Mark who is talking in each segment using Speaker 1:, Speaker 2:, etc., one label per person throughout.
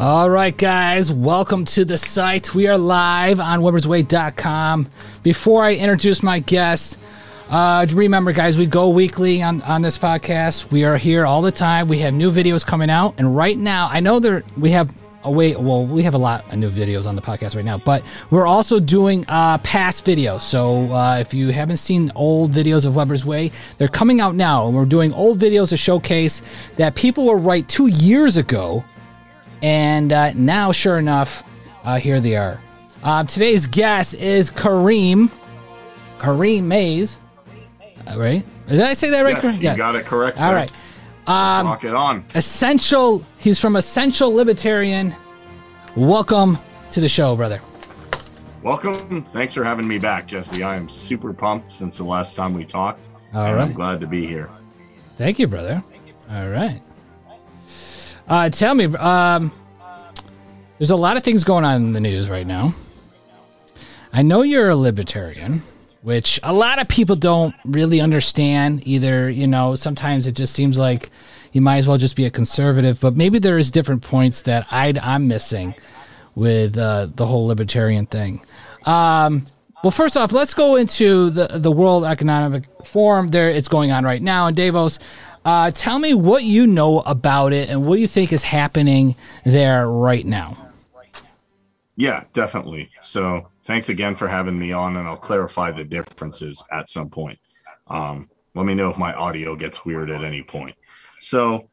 Speaker 1: All right, guys, welcome to the site. We are live on webersway.com. Before I introduce my guest, uh, remember, guys, we go weekly on, on this podcast. We are here all the time. We have new videos coming out. And right now, I know there we have a way, well, we have a lot of new videos on the podcast right now, but we're also doing uh, past videos. So uh, if you haven't seen old videos of Weber's Way, they're coming out now. And we're doing old videos to showcase that people were right two years ago and uh, now, sure enough, uh, here they are. Uh, today's guest is Kareem. Kareem Mays. Right? Did I say that right?
Speaker 2: Yes, you got it correct. Sir.
Speaker 1: All right.
Speaker 2: Um, Let's rock it on.
Speaker 1: Essential. He's from Essential Libertarian. Welcome to the show, brother.
Speaker 2: Welcome. Thanks for having me back, Jesse. I am super pumped since the last time we talked.
Speaker 1: All
Speaker 2: and
Speaker 1: right.
Speaker 2: I'm glad to be here.
Speaker 1: Thank you, brother. All right. Uh, tell me, um, there's a lot of things going on in the news right now. I know you're a libertarian, which a lot of people don't really understand either. You know, sometimes it just seems like you might as well just be a conservative, but maybe there is different points that i am missing with uh, the whole libertarian thing. Um, well, first off, let's go into the the World Economic Forum. There, it's going on right now in Davos. Uh, tell me what you know about it and what you think is happening there right now.
Speaker 2: Yeah, definitely. So thanks again for having me on, and I'll clarify the differences at some point. Um, let me know if my audio gets weird at any point. So,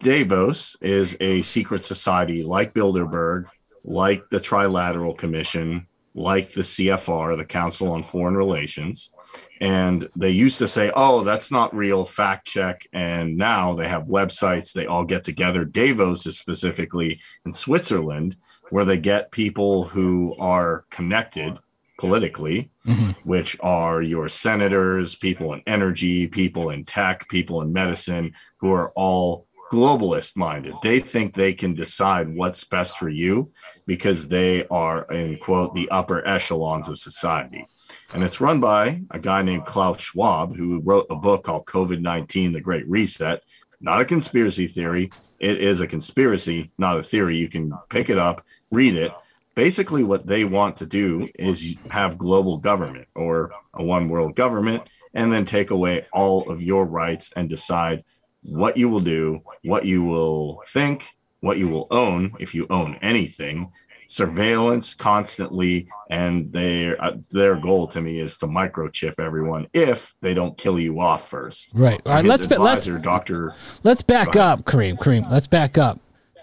Speaker 2: Davos is a secret society like Bilderberg, like the Trilateral Commission, like the CFR, the Council on Foreign Relations. And they used to say, oh, that's not real, fact check. And now they have websites, they all get together. Davos is specifically in Switzerland, where they get people who are connected politically, mm-hmm. which are your senators, people in energy, people in tech, people in medicine, who are all globalist minded. They think they can decide what's best for you because they are, in quote, the upper echelons of society. And it's run by a guy named Klaus Schwab, who wrote a book called COVID 19 The Great Reset. Not a conspiracy theory. It is a conspiracy, not a theory. You can pick it up, read it. Basically, what they want to do is have global government or a one world government, and then take away all of your rights and decide what you will do, what you will think, what you will own, if you own anything, surveillance constantly and their uh, their goal to me is to microchip everyone if they don't kill you off first.
Speaker 1: Right. All right let's
Speaker 2: let's doctor
Speaker 1: let's back up kareem kareem. Let's back up.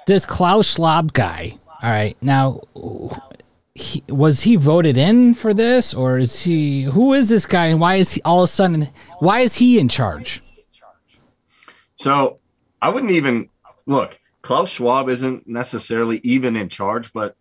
Speaker 1: This klaus schwab guy all right now he, was he voted in for this or is he who is this guy and why is he all of a sudden why is he in charge?
Speaker 2: So i wouldn't even look klaus schwab isn't necessarily even in charge but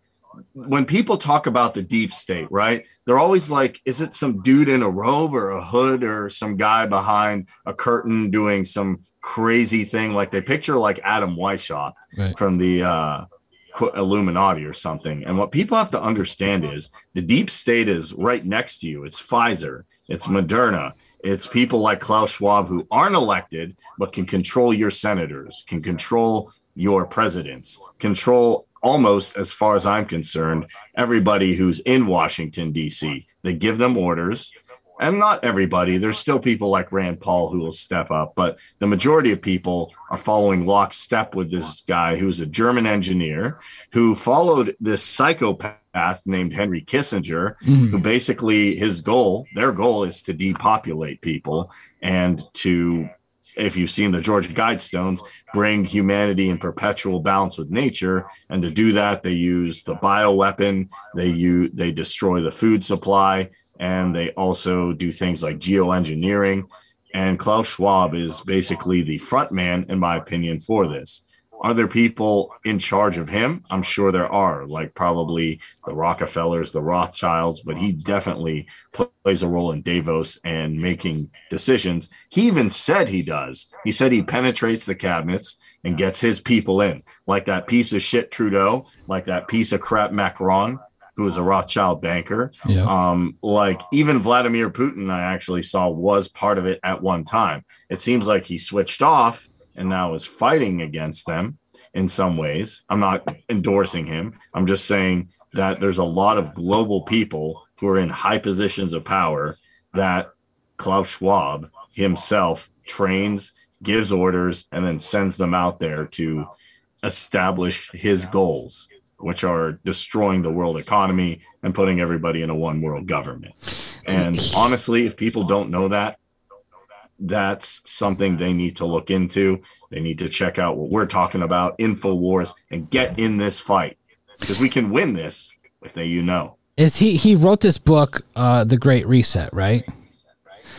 Speaker 2: when people talk about the deep state, right? They're always like, is it some dude in a robe or a hood or some guy behind a curtain doing some crazy thing? Like they picture like Adam Weishaupt right. from the uh, Illuminati or something. And what people have to understand is the deep state is right next to you. It's Pfizer, it's Moderna, it's people like Klaus Schwab who aren't elected but can control your senators, can control your presidents, control almost, as far as I'm concerned, everybody who's in Washington, D.C. They give them orders. And not everybody, there's still people like Rand Paul who will step up, but the majority of people are following lockstep with this guy who's a German engineer who followed this psychopath named Henry Kissinger, mm-hmm. who basically his goal, their goal is to depopulate people and to if you've seen the Georgia Guidestones, bring humanity in perpetual balance with nature. And to do that, they use the bioweapon, they use they destroy the food supply, and they also do things like geoengineering. And Klaus Schwab is basically the front man, in my opinion, for this. Are there people in charge of him? I'm sure there are, like probably the Rockefellers, the Rothschilds, but he definitely plays a role in Davos and making decisions. He even said he does. He said he penetrates the cabinets and gets his people in, like that piece of shit Trudeau, like that piece of crap Macron who is a Rothschild banker. Yeah. Um, like even Vladimir Putin, I actually saw was part of it at one time. It seems like he switched off and now is fighting against them in some ways. I'm not endorsing him. I'm just saying that there's a lot of global people who are in high positions of power that Klaus Schwab himself trains, gives orders, and then sends them out there to establish his goals which are destroying the world economy and putting everybody in a one world government. And honestly, if people don't know that, that's something they need to look into. They need to check out what we're talking about, InfoWars, and get in this fight because we can win this if they you know.
Speaker 1: Is he he wrote this book, uh, The Great Reset, right?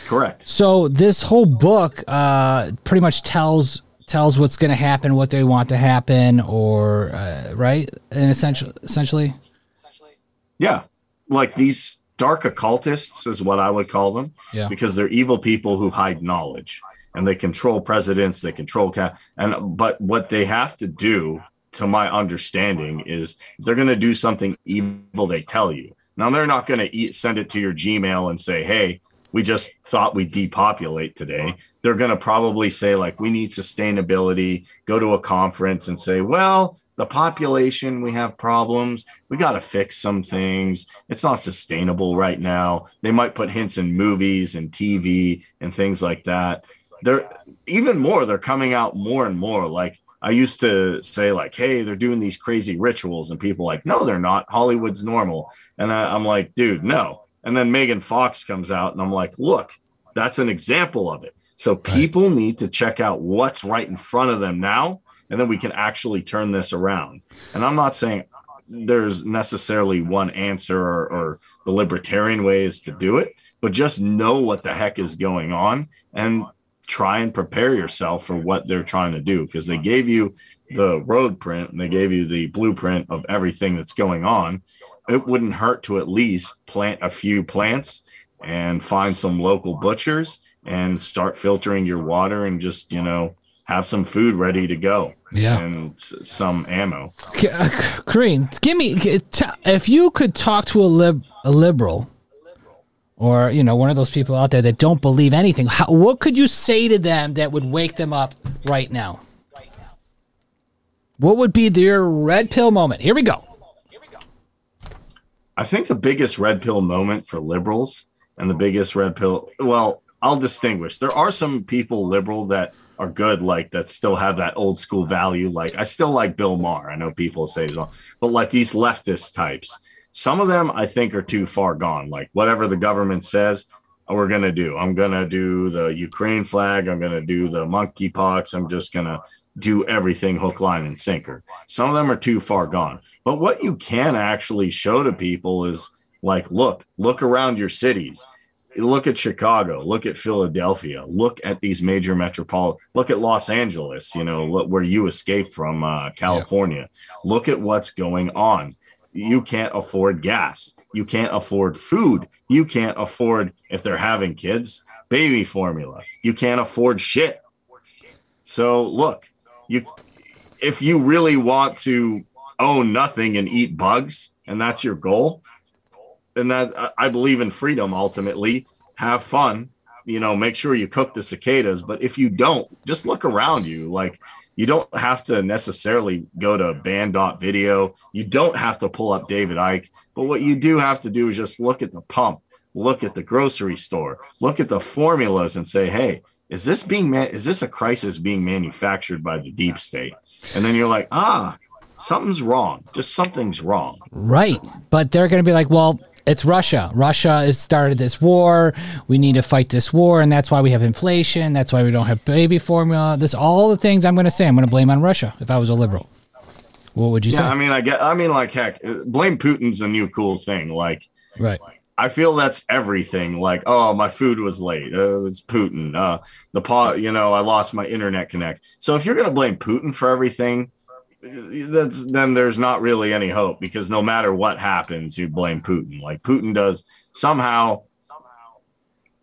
Speaker 2: Correct.
Speaker 1: So this whole book uh, pretty much tells tells what's going to happen, what they want to happen, or uh, right, and essentially, essentially.
Speaker 2: Yeah, like these dark occultists is what I would call them.
Speaker 1: Yeah,
Speaker 2: because they're evil people who hide knowledge and they control presidents, they control ca- and but what they have to do, to my understanding, is if they're going to do something evil, they tell you. Now they're not going to send it to your Gmail and say, "Hey, we just thought we depopulate today. They're going to probably say, like, we need sustainability, go to a conference and say, well, the population, we have problems. We got to fix some things. It's not sustainable right now. They might put hints in movies and TV and things like that. They're even more, they're coming out more and more. Like, I used to say like, "Hey, they're doing these crazy rituals," and people like, "No, they're not. Hollywood's normal." And I, am like, "Dude, no. And then Megan Fox comes out, and I'm like, look, that's an example of it. So people need to check out what's right in front of them now, and then we can actually turn this around. And I'm not saying there's necessarily one answer or, or the libertarian ways to do it, but just know what the heck is going on and try and prepare yourself for what they're trying to do because they gave you the road print and they gave you the blueprint of everything that's going on it wouldn't hurt to at least plant a few plants and find some local butchers and start filtering your water and just you know have some food ready to go
Speaker 1: yeah.
Speaker 2: and s- some ammo.
Speaker 1: Uh, Kareem, give me if you could talk to a, lib, a liberal or you know one of those people out there that don't believe anything how, what could you say to them that would wake them up right now? What would be their red pill moment? Here we go.
Speaker 2: I think the biggest red pill moment for liberals and the biggest red pill, well, I'll distinguish. There are some people liberal that are good, like that still have that old school value. Like I still like Bill Maher. I know people say so, but like these leftist types, some of them I think are too far gone. Like whatever the government says, oh, we're gonna do. I'm gonna do the Ukraine flag. I'm gonna do the monkeypox. I'm just gonna do everything hook, line, and sinker. Some of them are too far gone. But what you can actually show to people is like, look, look around your cities. Look at Chicago. Look at Philadelphia. Look at these major metropolitan. Look at Los Angeles. You know where you escaped from uh, California. Yeah. Look at what's going on. You can't afford gas. You can't afford food. You can't afford if they're having kids, baby formula. You can't afford shit. So look, you if you really want to own nothing and eat bugs and that's your goal then that i believe in freedom ultimately. Have fun you know make sure you cook the cicadas. But if you don't just look around you. Like you don't have to necessarily go to banned.video you don't have to pull up david icke. But what you do have to do is just look at the pump. Look at the grocery store. Look at the formulas and say hey is this being ma- is this a crisis being manufactured by the deep state? And then you're like ah something's wrong. Just something's wrong.
Speaker 1: Right. But they're going to be like well it's Russia. Russia has started this war. We need to fight this war, and that's why we have inflation. That's why we don't have baby formula. This all the things I'm going to say. I'm going to blame on Russia if I was a liberal. What would you
Speaker 2: yeah,
Speaker 1: say?
Speaker 2: I mean, I get. I mean, like heck, blame Putin's a new cool thing. Like,
Speaker 1: right.
Speaker 2: I feel that's everything. Like, oh, my food was late. Uh, it was Putin. Uh, the pot, you know, I lost my internet connect. So if you're going to blame Putin for everything, that's then there's not really any hope because no matter what happens, you blame Putin. Like Putin does somehow.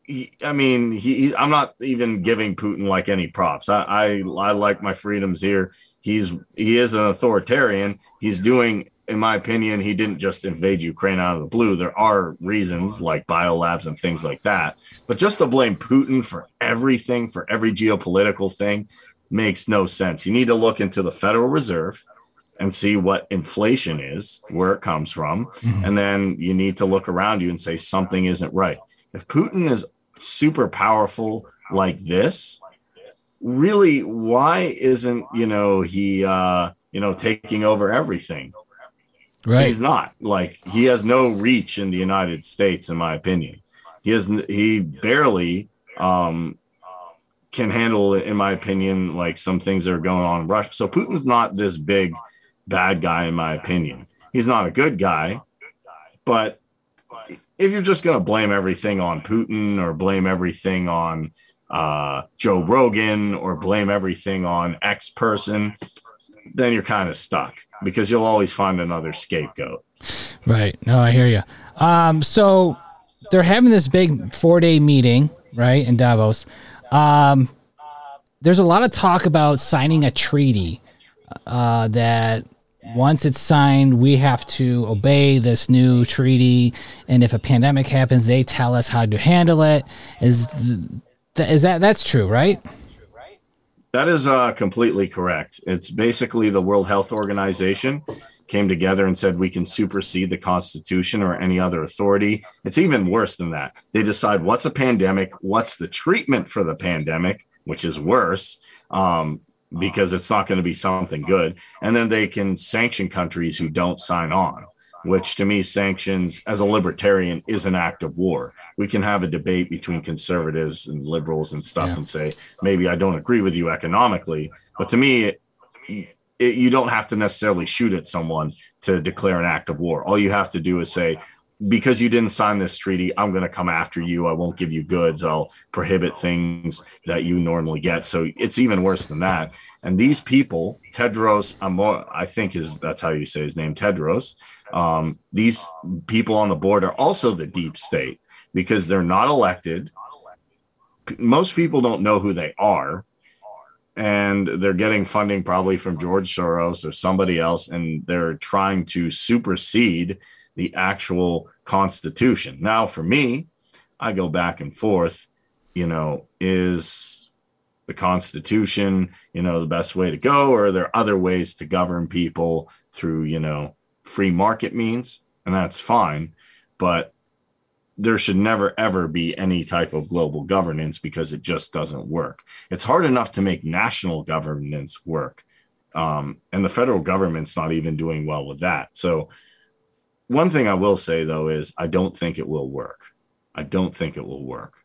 Speaker 2: He, I mean, he, I'm not even giving Putin like any props. I, I I like my freedoms here. He's he is an authoritarian. He's doing in my opinion, he didn't just invade Ukraine out of the blue. There are reasons like biolabs and things like that. But just to blame Putin for everything, for every geopolitical thing, makes no sense. You need to look into the Federal Reserve and see what inflation is, where it comes from. Mm-hmm. And then you need to look around you and say something isn't right. If Putin is super powerful like this, really, why isn't, you know, he, uh, you know, taking over everything? Right. He's not like he has no reach in the United States, in my opinion. He has he barely um, can handle, in my opinion, like some things that are going on in Russia. So Putin's not this big bad guy, in my opinion. He's not a good guy, but if you're just going to blame everything on Putin or blame everything on uh, Joe Rogan or blame everything on X person, then you're kind of stuck because you'll always find another scapegoat.
Speaker 1: Right. No, I hear you. Um, so they're having this big four day meeting, right, in Davos. Um, there's a lot of talk about signing a treaty uh, that once it's signed, we have to obey this new treaty. And if a pandemic happens, they tell us how to handle it. Is th- is that that's true, right?
Speaker 2: That is uh, completely correct. It's basically the World Health Organization came together and said we can supersede the Constitution or any other authority. It's even worse than that. They decide what's a pandemic, what's the treatment for the pandemic, which is worse. Um, because it's not going to be something good. And then they can sanction countries who don't sign on which to me sanctions as a libertarian is an act of war. We can have a debate between conservatives and liberals and stuff yeah. and say, maybe I don't agree with you economically, but to me, it, it, you don't have to necessarily shoot at someone to declare an act of war. All you have to do is say, because you didn't sign this treaty, I'm going to come after you. I won't give you goods. I'll prohibit things that you normally get. So it's even worse than that. And these people, Tedros Amor, I think is that's how you say his name, Tedros. Um, these people on the board are also the deep state because they're not elected. Most people don't know who they are. And they're getting funding probably from George Soros or somebody else, and they're trying to supersede the actual Constitution. Now, for me, I go back and forth. You know, is the Constitution, you know, the best way to go, or are there other ways to govern people through, you know, free market means, and that's fine. But there should never ever be any type of global governance because it just doesn't work. It's hard enough to make national governance work. Um, and the federal government's not even doing well with that. So, one thing I will say though is I don't think it will work. I don't think it will work.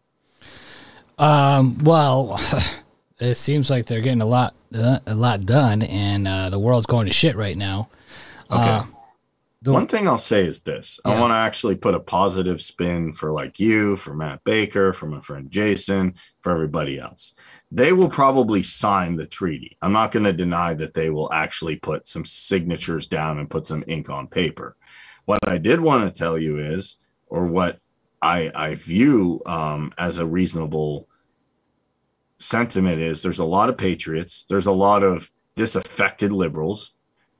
Speaker 1: Um, well, it seems like they're getting a lot, uh, a lot done, and uh, the world's going to shit right now.
Speaker 2: Okay. Uh, the one thing I'll say is this: yeah. I want to actually put a positive spin for like you, for Matt Baker, for my friend Jason, for everybody else. They will probably sign the treaty. I'm not going to deny that they will actually put some signatures down and put some ink on paper. What I did want to tell you is, or what I, I view um, as a reasonable sentiment is, there's a lot of patriots, there's a lot of disaffected liberals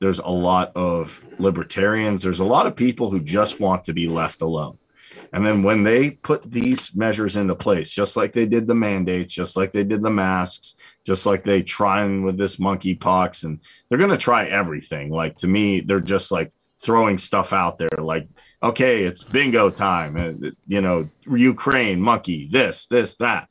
Speaker 2: there's a lot of libertarians. There's a lot of people who just want to be left alone. And then when they put these measures into place, just like they did the mandates, just like they did the masks, just like they trying with this monkeypox, and they're going to try everything. Like to me, they're just like throwing stuff out there. Like, okay, it's bingo time. Uh, you know, Ukraine, monkey, this, this, that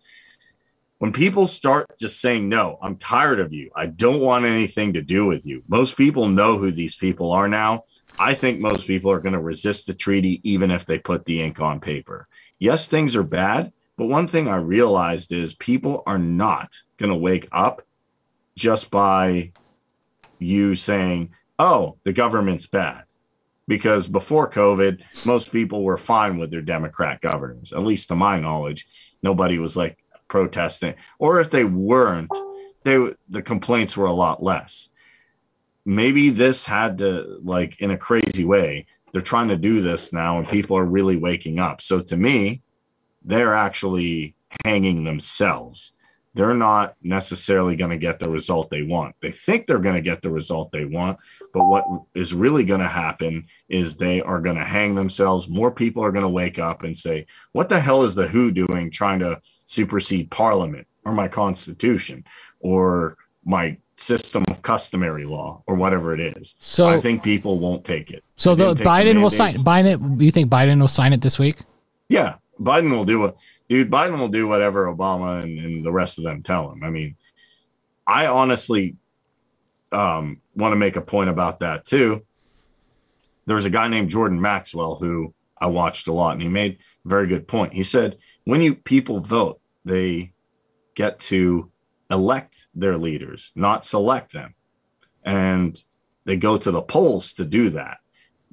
Speaker 2: when people start just saying, no, I'm tired of you, I don't want anything to do with you, most people know who these people are now. I think most people are going to resist the treaty, even if they put the ink on paper. Yes, things are bad. But one thing I realized is people are not going to wake up just by you saying, oh, the government's bad. because before COVID, most people were fine with their Democrat governors. At least to my knowledge, nobody was like protesting, or if they weren't, they the complaints were a lot less. Maybe this had to like in a crazy way. They're trying to do this now, and people are really waking up. So to me, they're actually hanging themselves they're not necessarily going to get the result they want. They think they're going to get the result they want, but what is really going to happen is they are going to hang themselves. More people are going to wake up and say, What the hell is the WHO doing trying to supersede Parliament or my Constitution or my system of customary law or whatever it is? So I think people won't take it.
Speaker 1: So the Biden the will sign Biden. You think Biden will sign it this week?
Speaker 2: Yeah, Biden will do what, dude. Biden will do whatever Obama and, and the rest of them tell him. I mean, I honestly um, want to make a point about that too. There was a guy named Jordan Maxwell who I watched a lot, and he made a very good point. He said, when you people vote, they get to elect their leaders, not select them, and they go to the polls to do that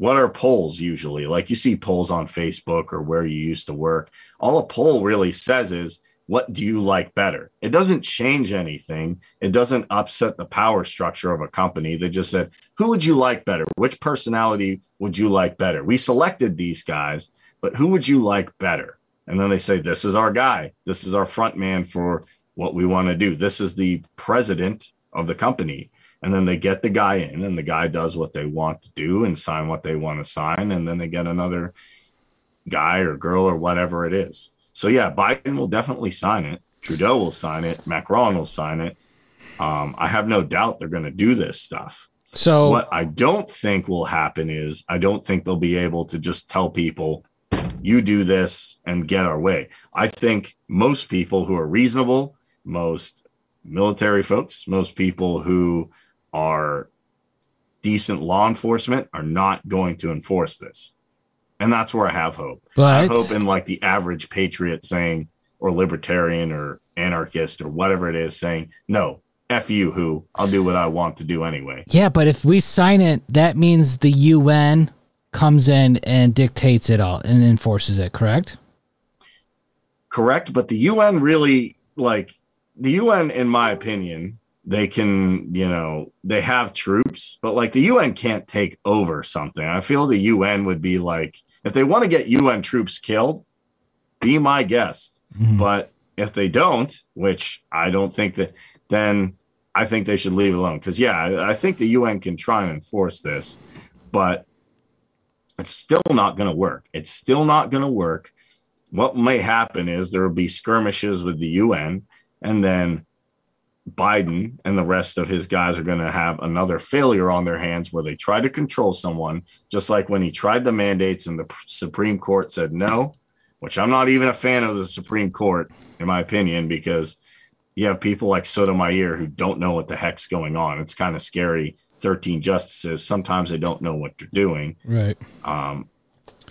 Speaker 2: what are polls usually? Like you see polls on Facebook or where you used to work. All a poll really says is, what do you like better? It doesn't change anything. It doesn't upset the power structure of a company. They just said, who would you like better? Which personality would you like better? We selected these guys, but who would you like better? And then they say, this is our guy. This is our front man for what we want to do. This is the president of the company and then they get the guy in and the guy does what they want to do and sign what they want to sign and then they get another guy or girl or whatever it is. So yeah biden will definitely sign it. Trudeau will sign it. Macron will sign it. Um, i have no doubt they're going to do this stuff. So what i don't think will happen is i don't think they'll be able to just tell people you do this and get our way. I think most people who are reasonable most military folks most people who are decent law enforcement are not going to enforce this. And that's where I have hope. But I hope in like the average patriot saying, or libertarian or anarchist or whatever it is saying, no, F you, who I'll do what I want to do anyway.
Speaker 1: Yeah, but if we sign it, that means the UN comes in and dictates it all and enforces it, correct?
Speaker 2: Correct. But the UN really, like, the UN, in my opinion, they can, you know, they have troops, but like the UN can't take over something. I feel the UN would be like, if they want to get UN troops killed, be my guest. Mm-hmm. But if they don't, which I don't think that, then I think they should leave alone. Because, yeah, I, I think the UN can try and enforce this, but it's still not going to work. It's still not going to work. What may happen is there will be skirmishes with the UN, and then Biden and the rest of his guys are going to have another failure on their hands where they try to control someone, just like when he tried the mandates and the Supreme Court said no, which I'm not even a fan of the Supreme Court, in my opinion, because you have people like Sotomayor who don't know what the heck's going on. It's kind of scary. 13 justices, sometimes they don't know what they're doing.
Speaker 1: Right.
Speaker 2: Um,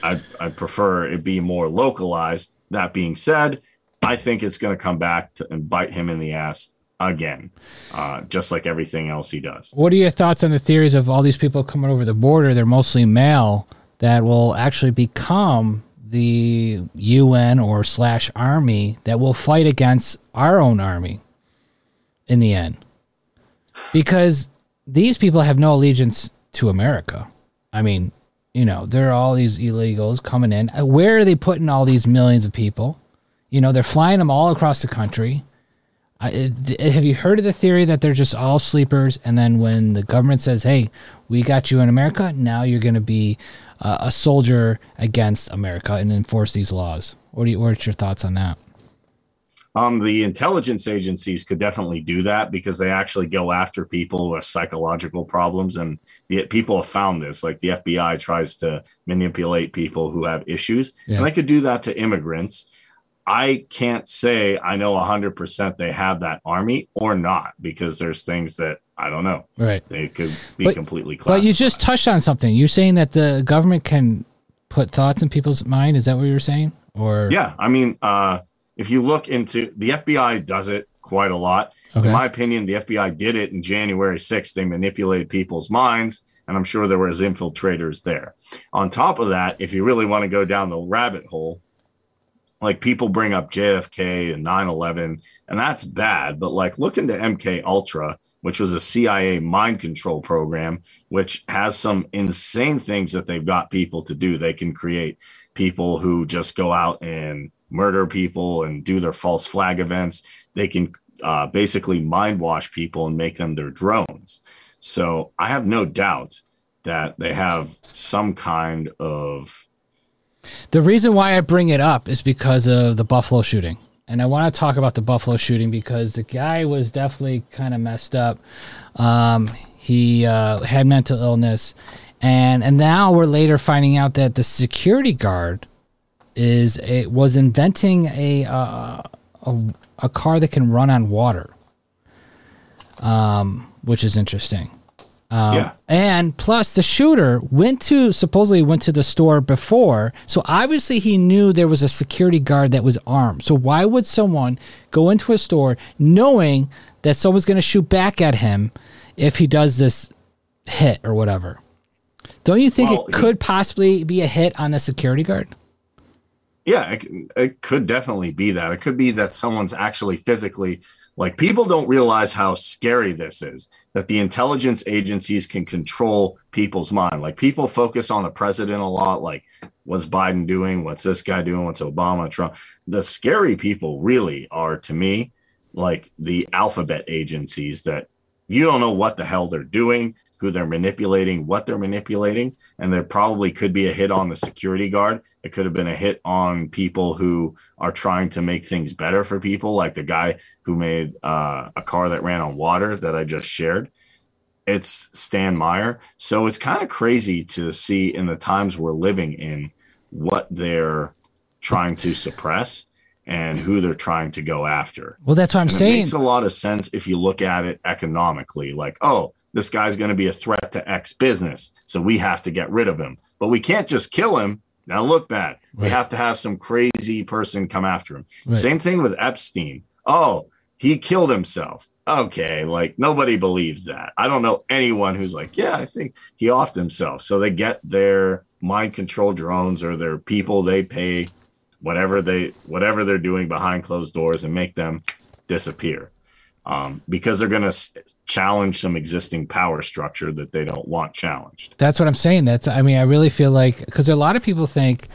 Speaker 2: I, I prefer it be more localized. That being said, I think it's going to come back to, and bite him in the ass again, uh, just like everything else he does.
Speaker 1: What are your thoughts on the theories of all these people coming over the border? They're mostly male that will actually become the UN or slash army that will fight against our own army in the end. Because these people have no allegiance to America. I mean, you know, there are all these illegals coming in. Where are they putting all these millions of people? You know, they're flying them all across the country. I, have you heard of the theory that they're just all sleepers, and then when the government says, "Hey, we got you in America," now you're going to be uh, a soldier against America and enforce these laws? What do you? What's your thoughts on that?
Speaker 2: Um, the intelligence agencies could definitely do that because they actually go after people with psychological problems, and the, people have found this. Like the FBI tries to manipulate people who have issues, yeah. and they could do that to immigrants I can't say I know 100% they have that army or not because there's things that I don't know.
Speaker 1: Right.
Speaker 2: They could be but, completely classified.
Speaker 1: But you just touched on something. You're saying that the government can put thoughts in people's mind. Is that what you were saying? Or
Speaker 2: Yeah, I mean, uh, if you look into the FBI does it quite a lot. Okay. In my opinion, the FBI did it in January 6th. They manipulated people's minds and I'm sure there was infiltrators there. On top of that, if you really want to go down the rabbit hole, like people bring up JFK and 9/11, and that's bad. But like look into MK Ultra, which was a CIA mind control program, which has some insane things that they've got people to do. They can create people who just go out and murder people and do their false flag events. They can uh, basically mind wash people and make them their drones. So I have no doubt that they have some kind of.
Speaker 1: The reason why I bring it up is because of the Buffalo shooting. And I want to talk about the Buffalo shooting because the guy was definitely kind of messed up. Um, he uh, had mental illness. And, and now we're later finding out that the security guard is a, was inventing a, uh, a a car that can run on water, um, which is interesting. Um, yeah. And plus, the shooter went to supposedly went to the store before, so obviously he knew there was a security guard that was armed. So why would someone go into a store knowing that someone's going to shoot back at him if he does this hit or whatever? Don't you think well, it could possibly be a hit on the security guard?
Speaker 2: Yeah, it, it could definitely be that. It could be that someone's actually physically like people don't realize how scary this is that the intelligence agencies can control people's mind. Like people focus on the president a lot, like what's Biden doing? What's this guy doing? What's Obama, Trump? The scary people really are to me like the alphabet agencies that you don't know what the hell they're doing who they're manipulating, what they're manipulating. And there probably could be a hit on the security guard. It could have been a hit on people who are trying to make things better for people, like the guy who made uh, a car that ran on water that I just shared. It's Stan Meyer. So it's kind of crazy to see in the times we're living in what they're trying to suppress and who they're trying to go after.
Speaker 1: Well, that's what I'm
Speaker 2: and
Speaker 1: saying. It
Speaker 2: makes a lot of sense if you look at it economically. Like, oh, this guy's going to be a threat to X business, so we have to get rid of him. But we can't just kill him. That'll look bad. Right. We have to have some crazy person come after him. Right. Same thing with Epstein. Oh, he killed himself. Okay, like nobody believes that. I don't know anyone who's like, yeah, I think he offed himself. So they get their mind control drones or their people they pay whatever they whatever they're doing behind closed doors and make them disappear um, because they're going to challenge some existing power structure that they don't want challenged.
Speaker 1: That's what I'm saying. That's I mean I really feel like because a lot of people think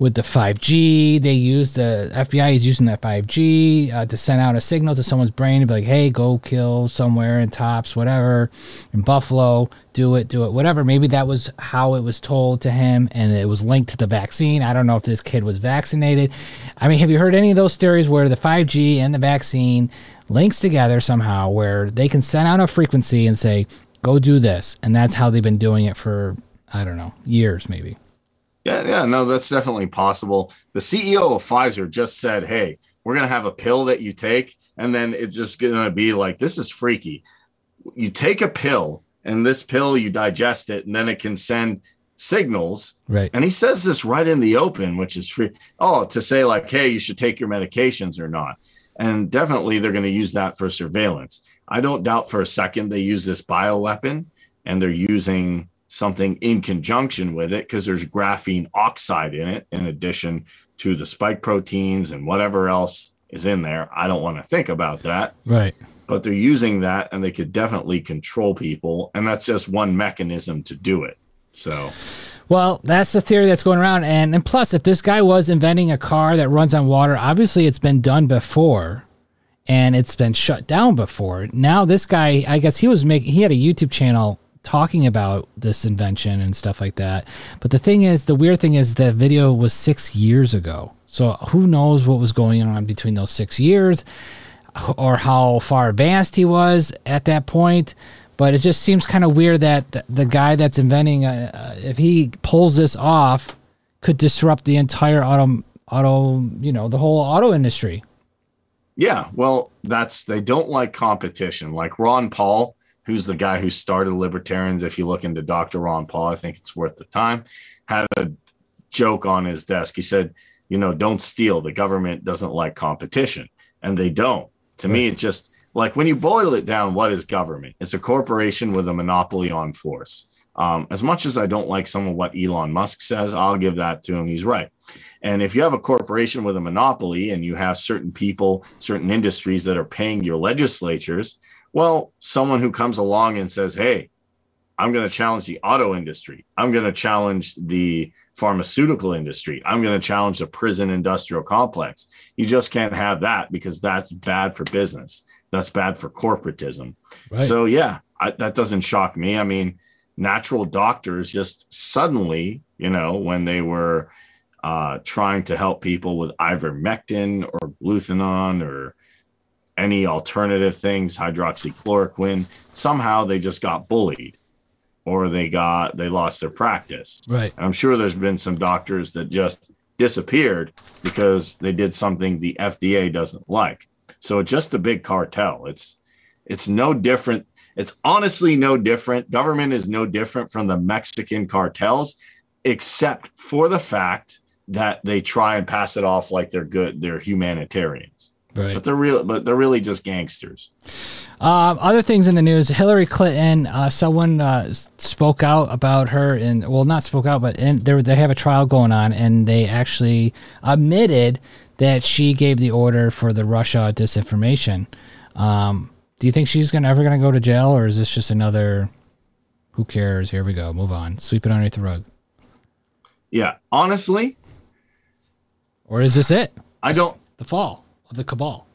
Speaker 1: with the 5G. They use the FBI is using that 5G uh, to send out a signal to someone's brain to be like, "Hey, go kill somewhere in Tops, whatever, in Buffalo. Do it, do it, whatever." Maybe that was how it was told to him, and it was linked to the vaccine. I don't know if this kid was vaccinated. I mean, have you heard any of those theories where the 5G and the vaccine links together somehow, where they can send out a frequency and say, "Go do this," and that's how they've been doing it for I don't know years, maybe.
Speaker 2: Yeah, yeah, no, that's definitely possible. The CEO of Pfizer just said, "Hey, we're gonna have a pill that you take, and then it's just gonna be like this is freaky. You take a pill, and this pill you digest it, and then it can send signals.
Speaker 1: Right.
Speaker 2: And he says this right in the open, which is free. Oh, to say like, hey, you should take your medications or not. And definitely they're going to use that for surveillance. I don't doubt for a second they use this bioweapon and they're using something in conjunction with it because there's graphene oxide in it in addition to the spike proteins and whatever else is in there. I don't want to think about that.
Speaker 1: Right.
Speaker 2: But they're using that and they could definitely control people. And that's just one mechanism to do it. So.
Speaker 1: Well, that's the theory that's going around. And, and plus, if this guy was inventing a car that runs on water, obviously it's been done before and it's been shut down before. Now, this guy, I guess he was making, he had a YouTube channel talking about this invention and stuff like that. But the thing is, the weird thing is that video was six years ago. So who knows what was going on between those six years or how far advanced he was at that point. But it just seems kind of weird that the guy that's inventing, uh, if he pulls this off, could disrupt the entire auto, auto, you know, the whole auto industry.
Speaker 2: Yeah, well, that's they don't like competition. Like Ron Paul, who's the guy who started libertarians. If you look into Dr. Ron Paul, I think it's worth the time. Had a joke on his desk. He said, you know, don't steal. The government doesn't like competition. And they don't. To me, it's just like when you boil it down, what is government? It's a corporation with a monopoly on force. Um, as much as I don't like some of what Elon Musk says, I'll give that to him. He's right. And if you have a corporation with a monopoly and you have certain people, certain industries that are paying your legislatures, well, someone who comes along and says, Hey, I'm going to challenge the auto industry, I'm going to challenge the pharmaceutical industry, I'm going to challenge the prison industrial complex. You just can't have that because that's bad for business. That's bad for corporatism. Right. So, yeah, I, that doesn't shock me. I mean, natural doctors just suddenly, you know, when they were uh, trying to help people with ivermectin or glutathione or any alternative things, hydroxychloroquine, somehow they just got bullied or they got they lost their practice.
Speaker 1: Right.
Speaker 2: And I'm sure there's been some doctors that just disappeared because they did something the FDA doesn't like. So it's just a big cartel. It's it's no different it's honestly no different. Government is no different from the Mexican cartels, except for the fact that they try and pass it off like they're good, they're humanitarians.
Speaker 1: Right.
Speaker 2: But they're real, but they're really just gangsters.
Speaker 1: Um, other things in the news: Hillary Clinton. Uh, someone uh, spoke out about her, and well, not spoke out, but in, they they have a trial going on, and they actually admitted that she gave the order for the Russia disinformation. Um, do you think she's gonna ever gonna go to jail, or is this just another? Who cares? Here we go. Move on. Sweep it underneath the rug.
Speaker 2: Yeah, honestly.
Speaker 1: Or is this it?
Speaker 2: I don't.
Speaker 1: The fall of the cabal.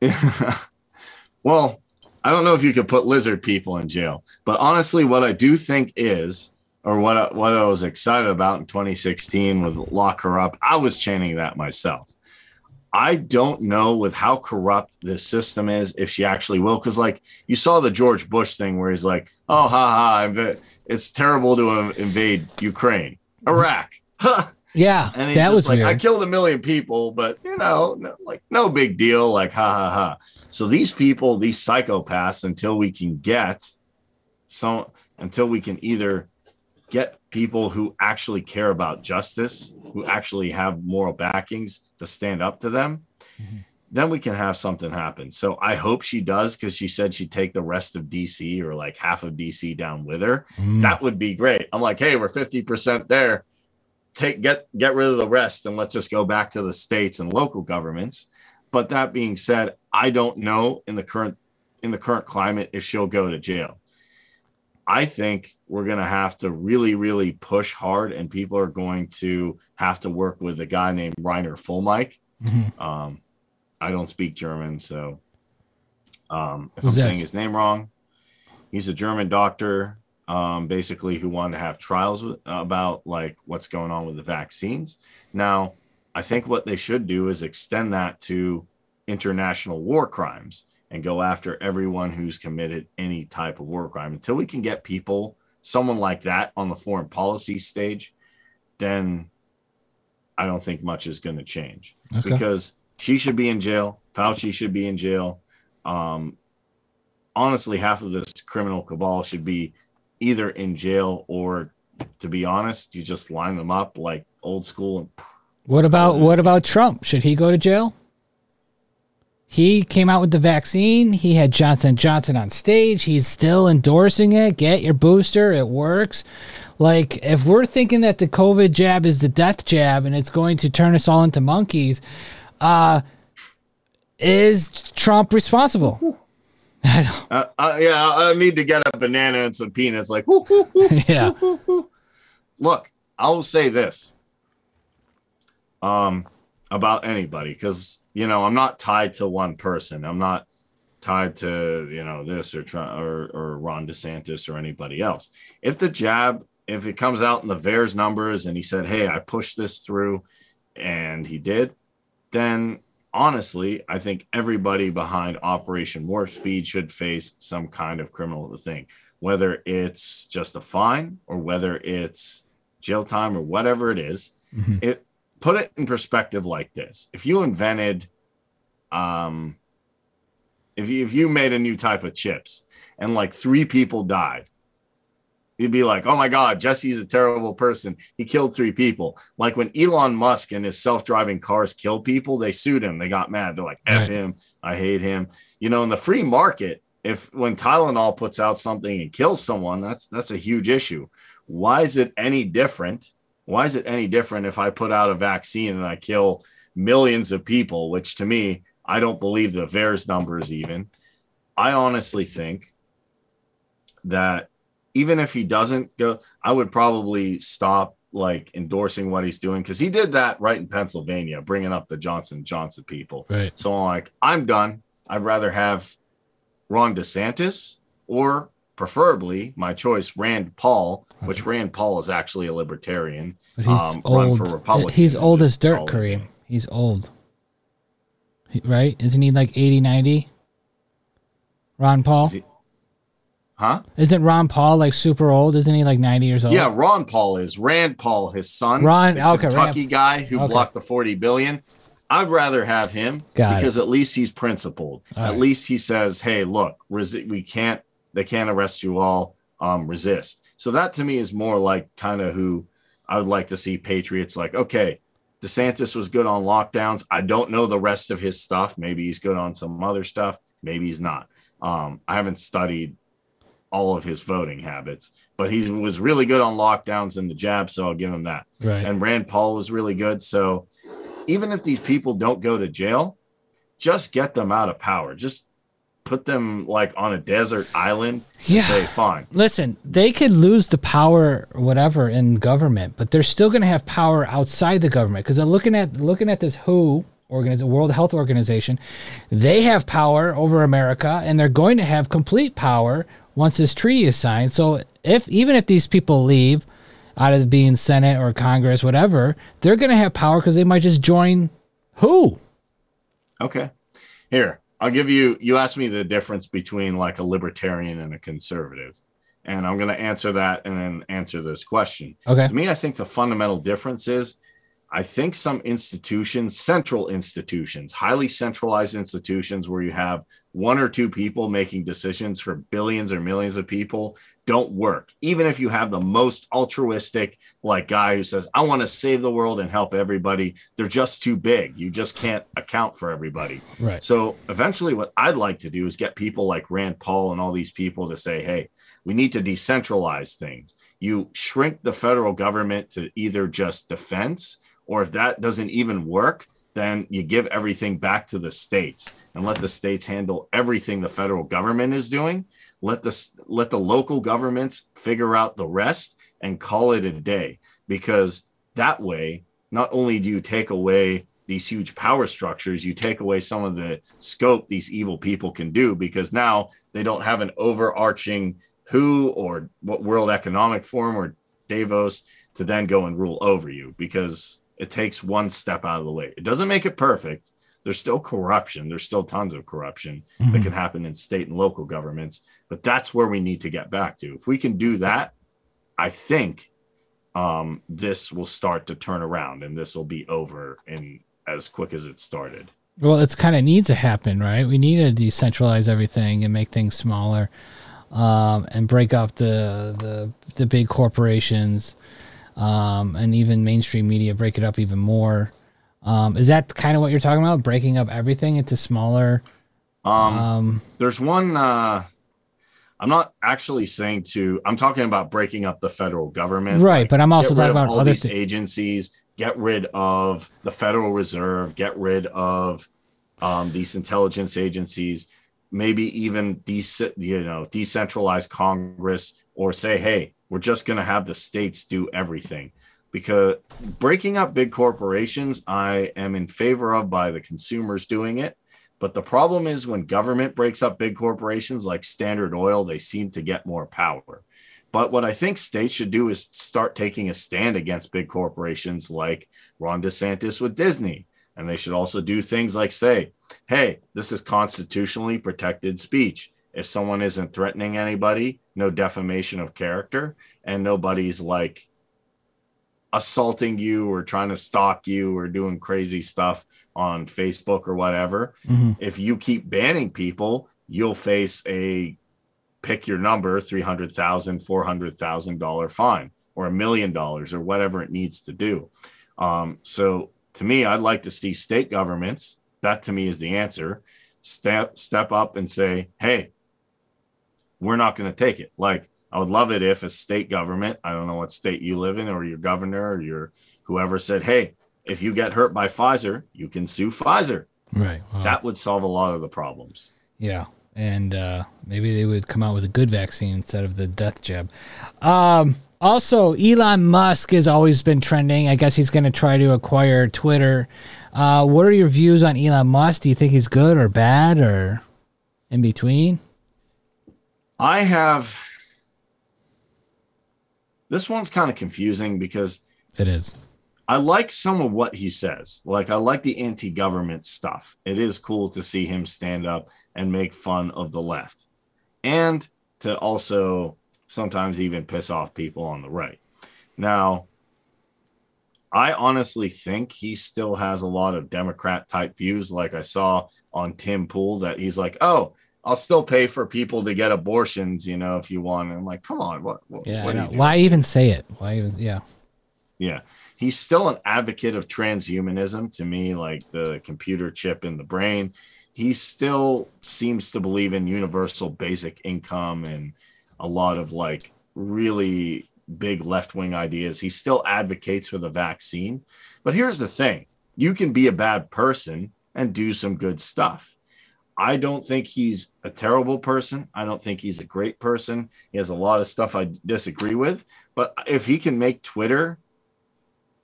Speaker 2: well, I don't know if you could put lizard people in jail, but honestly, what I do think is, or what I, what I was excited about in 2016 with lock her up, I was chanting that myself. I don't know with how corrupt this system is if she actually will. Because, like, you saw the George Bush thing where he's like, oh, ha ha, it's terrible to invade Ukraine, Iraq.
Speaker 1: yeah.
Speaker 2: And that was like, weird. I killed a million people, but, you know, no, like, no big deal. Like, ha ha ha. So these people, these psychopaths, until we can get some, until we can either get people who actually care about justice, who actually have moral backings to stand up to them, mm-hmm. then we can have something happen. So I hope she does because she said she'd take the rest of DC or like half of DC down with her. Mm. That would be great. I'm like, hey, we're 50% there. Take get get rid of the rest and let's just go back to the states and local governments. But that being said, I don't know in the current in the current climate if she'll go to jail. I think we're going to have to really, really push hard, and people are going to have to work with a guy named Reiner Fuellmich. Mm-hmm. Um, I don't speak German, so um, if Who's I'm saying his name wrong, he's a German doctor, um, basically who wanted to have trials with, about like what's going on with the vaccines. Now, I think what they should do is extend that to international war crimes and go after everyone who's committed any type of war crime. Until we can get people, someone like that on the foreign policy stage, then I don't think much is going to change okay. because she should be in jail. Fauci should be in jail. Um, honestly, half of this criminal cabal should be either in jail or, to be honest, you just line them up like old school.
Speaker 1: what about what about Trump? Should he go to jail? He came out with the vaccine. He had Johnson Johnson on stage. He's still endorsing it. Get your booster. It works. Like if we're thinking that the COVID jab is the death jab and it's going to turn us all into monkeys, uh, is Trump responsible?
Speaker 2: uh, uh, yeah, I need to get a banana and some peanuts. Like,
Speaker 1: yeah.
Speaker 2: Look, I will say this. Um, about anybody because you know I'm not tied to one person. I'm not tied to you know this or or or Ron DeSantis or anybody else. If the jab, if it comes out in the VAERS numbers and he said, "Hey, I pushed this through," and he did, then honestly, I think everybody behind Operation Warp Speed should face some kind of criminal thing, whether it's just a fine or whether it's jail time or whatever it is. Mm-hmm. It put it in perspective like this if you invented um if you if you made a new type of chips and like three people died you'd be like oh my god jesse's a terrible person he killed three people like when elon musk and his self-driving cars kill people they sued him they got mad they're like f right. him i hate him you know in the free market if when Tylenol puts out something and kills someone, that's that's a huge issue. Why is it any different? Why is it any different if I put out a vaccine and I kill millions of people, which to me, I don't believe the VAERS numbers even. I honestly think that even if he doesn't go, I would probably stop like endorsing what he's doing because he did that right in Pennsylvania, bringing up the Johnson Johnson people.
Speaker 1: Right.
Speaker 2: So I'm like, I'm done. I'd rather have Ron DeSantis or preferably my choice, Rand Paul, which Rand Paul is actually a libertarian.
Speaker 1: But he's
Speaker 2: um,
Speaker 1: old.
Speaker 2: for Republican
Speaker 1: He's old as dirt, Kareem. He's old. He- right? Isn't he like 80, 90? Ron Paul?
Speaker 2: He- Huh?
Speaker 1: Isn't Ron Paul like super old? Isn't he like 90 years old?
Speaker 2: Yeah, Ron Paul is Rand Paul, his son,
Speaker 1: Ron-
Speaker 2: the
Speaker 1: okay,
Speaker 2: Kentucky
Speaker 1: Rand-
Speaker 2: guy who
Speaker 1: okay.
Speaker 2: blocked the forty billion. I'd rather have him
Speaker 1: Got it.
Speaker 2: because at least he's principled.
Speaker 1: All
Speaker 2: at
Speaker 1: right.
Speaker 2: least he says, "Hey, look, resi- we can't. They can't arrest you all. Um, resist." So that to me is more like kind of who I would like to see Patriots. Like, okay, DeSantis was good on lockdowns. I don't know the rest of his stuff. Maybe he's good on some other stuff. Maybe he's not. Um, I haven't studied all of his voting habits, but he was really good on lockdowns and the jab. So I'll give him that.
Speaker 1: Right.
Speaker 2: And Rand Paul was really good. So even if these people don't go to jail, just get them out of power. Just put them like on a desert island and
Speaker 1: Yeah.
Speaker 2: say, fine.
Speaker 1: Listen, they could lose the power, whatever, in government, but they're still going to have power outside the government. Because I'm looking at looking at this WHO organization, World Health Organization, they have power over America, and they're going to have complete power once this treaty is signed. So if even if these people leave out of being Senate or Congress, whatever, they're going to have power because they might just join WHO.
Speaker 2: Okay. Here, I'll give you, you asked me the difference between like a libertarian and a conservative. And I'm going to answer that and then answer this question.
Speaker 1: Okay.
Speaker 2: To me, I think the fundamental difference is I think some institutions, central institutions, highly centralized institutions where you have one or two people making decisions for billions or millions of people don't work. Even if you have the most altruistic like guy who says, I want to save the world and help everybody, they're just too big. You just can't account for everybody.
Speaker 1: Right.
Speaker 2: So eventually, what I'd like to do is get people like Rand Paul and all these people to say, hey, we need to decentralize things. You shrink the federal government to either just defense, or if that doesn't even work, then you give everything back to the states and let the states handle everything the federal government is doing. Let the let the local governments figure out the rest and call it a day because that way not only do you take away these huge power structures, you take away some of the scope these evil people can do because now they don't have an overarching who or what World Economic Forum or Davos to then go and rule over you because it takes one step out of the way. It doesn't make it perfect. There's still corruption. There's still tons of corruption that can happen in state and local governments, but that's where we need to get back to. If we can do that, I think um, this will start to turn around and this will be over in as quick as it started.
Speaker 1: Well, it's kind of needs to happen, right? We need to decentralize everything and make things smaller, um, and break up the the the big corporations, um, and even mainstream media. Break it up even more. Um, is that kind of what you're talking about? Breaking up everything into smaller.
Speaker 2: Um,
Speaker 1: Um,
Speaker 2: there's one uh I'm not actually saying to I'm talking about breaking up the federal government.
Speaker 1: right, but I'm also talking about
Speaker 2: all
Speaker 1: other
Speaker 2: these
Speaker 1: things.
Speaker 2: agencies, get rid of the Federal Reserve, get rid of um, these intelligence agencies, maybe even de- you know decentralized Congress or say, hey, we're just going to have the states do everything. Because breaking up big corporations, I am in favor of by the consumers doing it. But the problem is when government breaks up big corporations like Standard Oil, they seem to get more power. But what I think states should do is start taking a stand against big corporations like Ron DeSantis with Disney. And they should also do things like say, hey, this is constitutionally protected speech. If someone isn't threatening anybody, no defamation of character, and nobody's like assaulting you or trying to stalk you or doing crazy stuff on Facebook or whatever.
Speaker 1: Mhm.
Speaker 2: If you keep banning people, you'll face a pick your number $300,000, $400,000 fine or a million dollars or whatever it needs to do. Um, so to me, I'd like to see state governments, that to me is the answer, step, step up and say, hey, we're not going to take it. Like, I would love it if a state government, I don't know what state you live in, or your governor or your whoever said, hey, if you get hurt by Pfizer, you can sue Pfizer.
Speaker 1: Right. Well,
Speaker 2: That would solve a lot of the problems.
Speaker 1: yeah. And uh, maybe they would come out with a good vaccine instead of the death jab. Um, also, Elon Musk has always been trending. I guess he's going to try to acquire Twitter. Uh, what are your views on Elon Musk? Do you think he's good or bad or in between?
Speaker 2: I have. This one's kind of confusing because
Speaker 1: It is.
Speaker 2: I like some of what he says. Like I like the anti-government stuff. It is cool to see him stand up and make fun of the left. And to also sometimes even piss off people on the right. Now, I honestly think he still has a lot of Democrat type views. Like I saw on Tim Pool that he's like, "Oh, I'll still pay for people to get abortions, you know, if you want." And I'm like, "Come on, what? what
Speaker 1: Yeah.
Speaker 2: what
Speaker 1: I
Speaker 2: are
Speaker 1: know.
Speaker 2: you?
Speaker 1: Why even say it? Why even? Yeah.
Speaker 2: Yeah. He's still an advocate of transhumanism to me, like the computer chip in the brain. He still seems to believe in universal basic income and a lot of like really big left wing ideas. He still advocates for the vaccine. But here's the thing you can be a bad person and do some good stuff. I don't think he's a terrible person. I don't think he's a great person. He has a lot of stuff I disagree with. But if he can make Twitter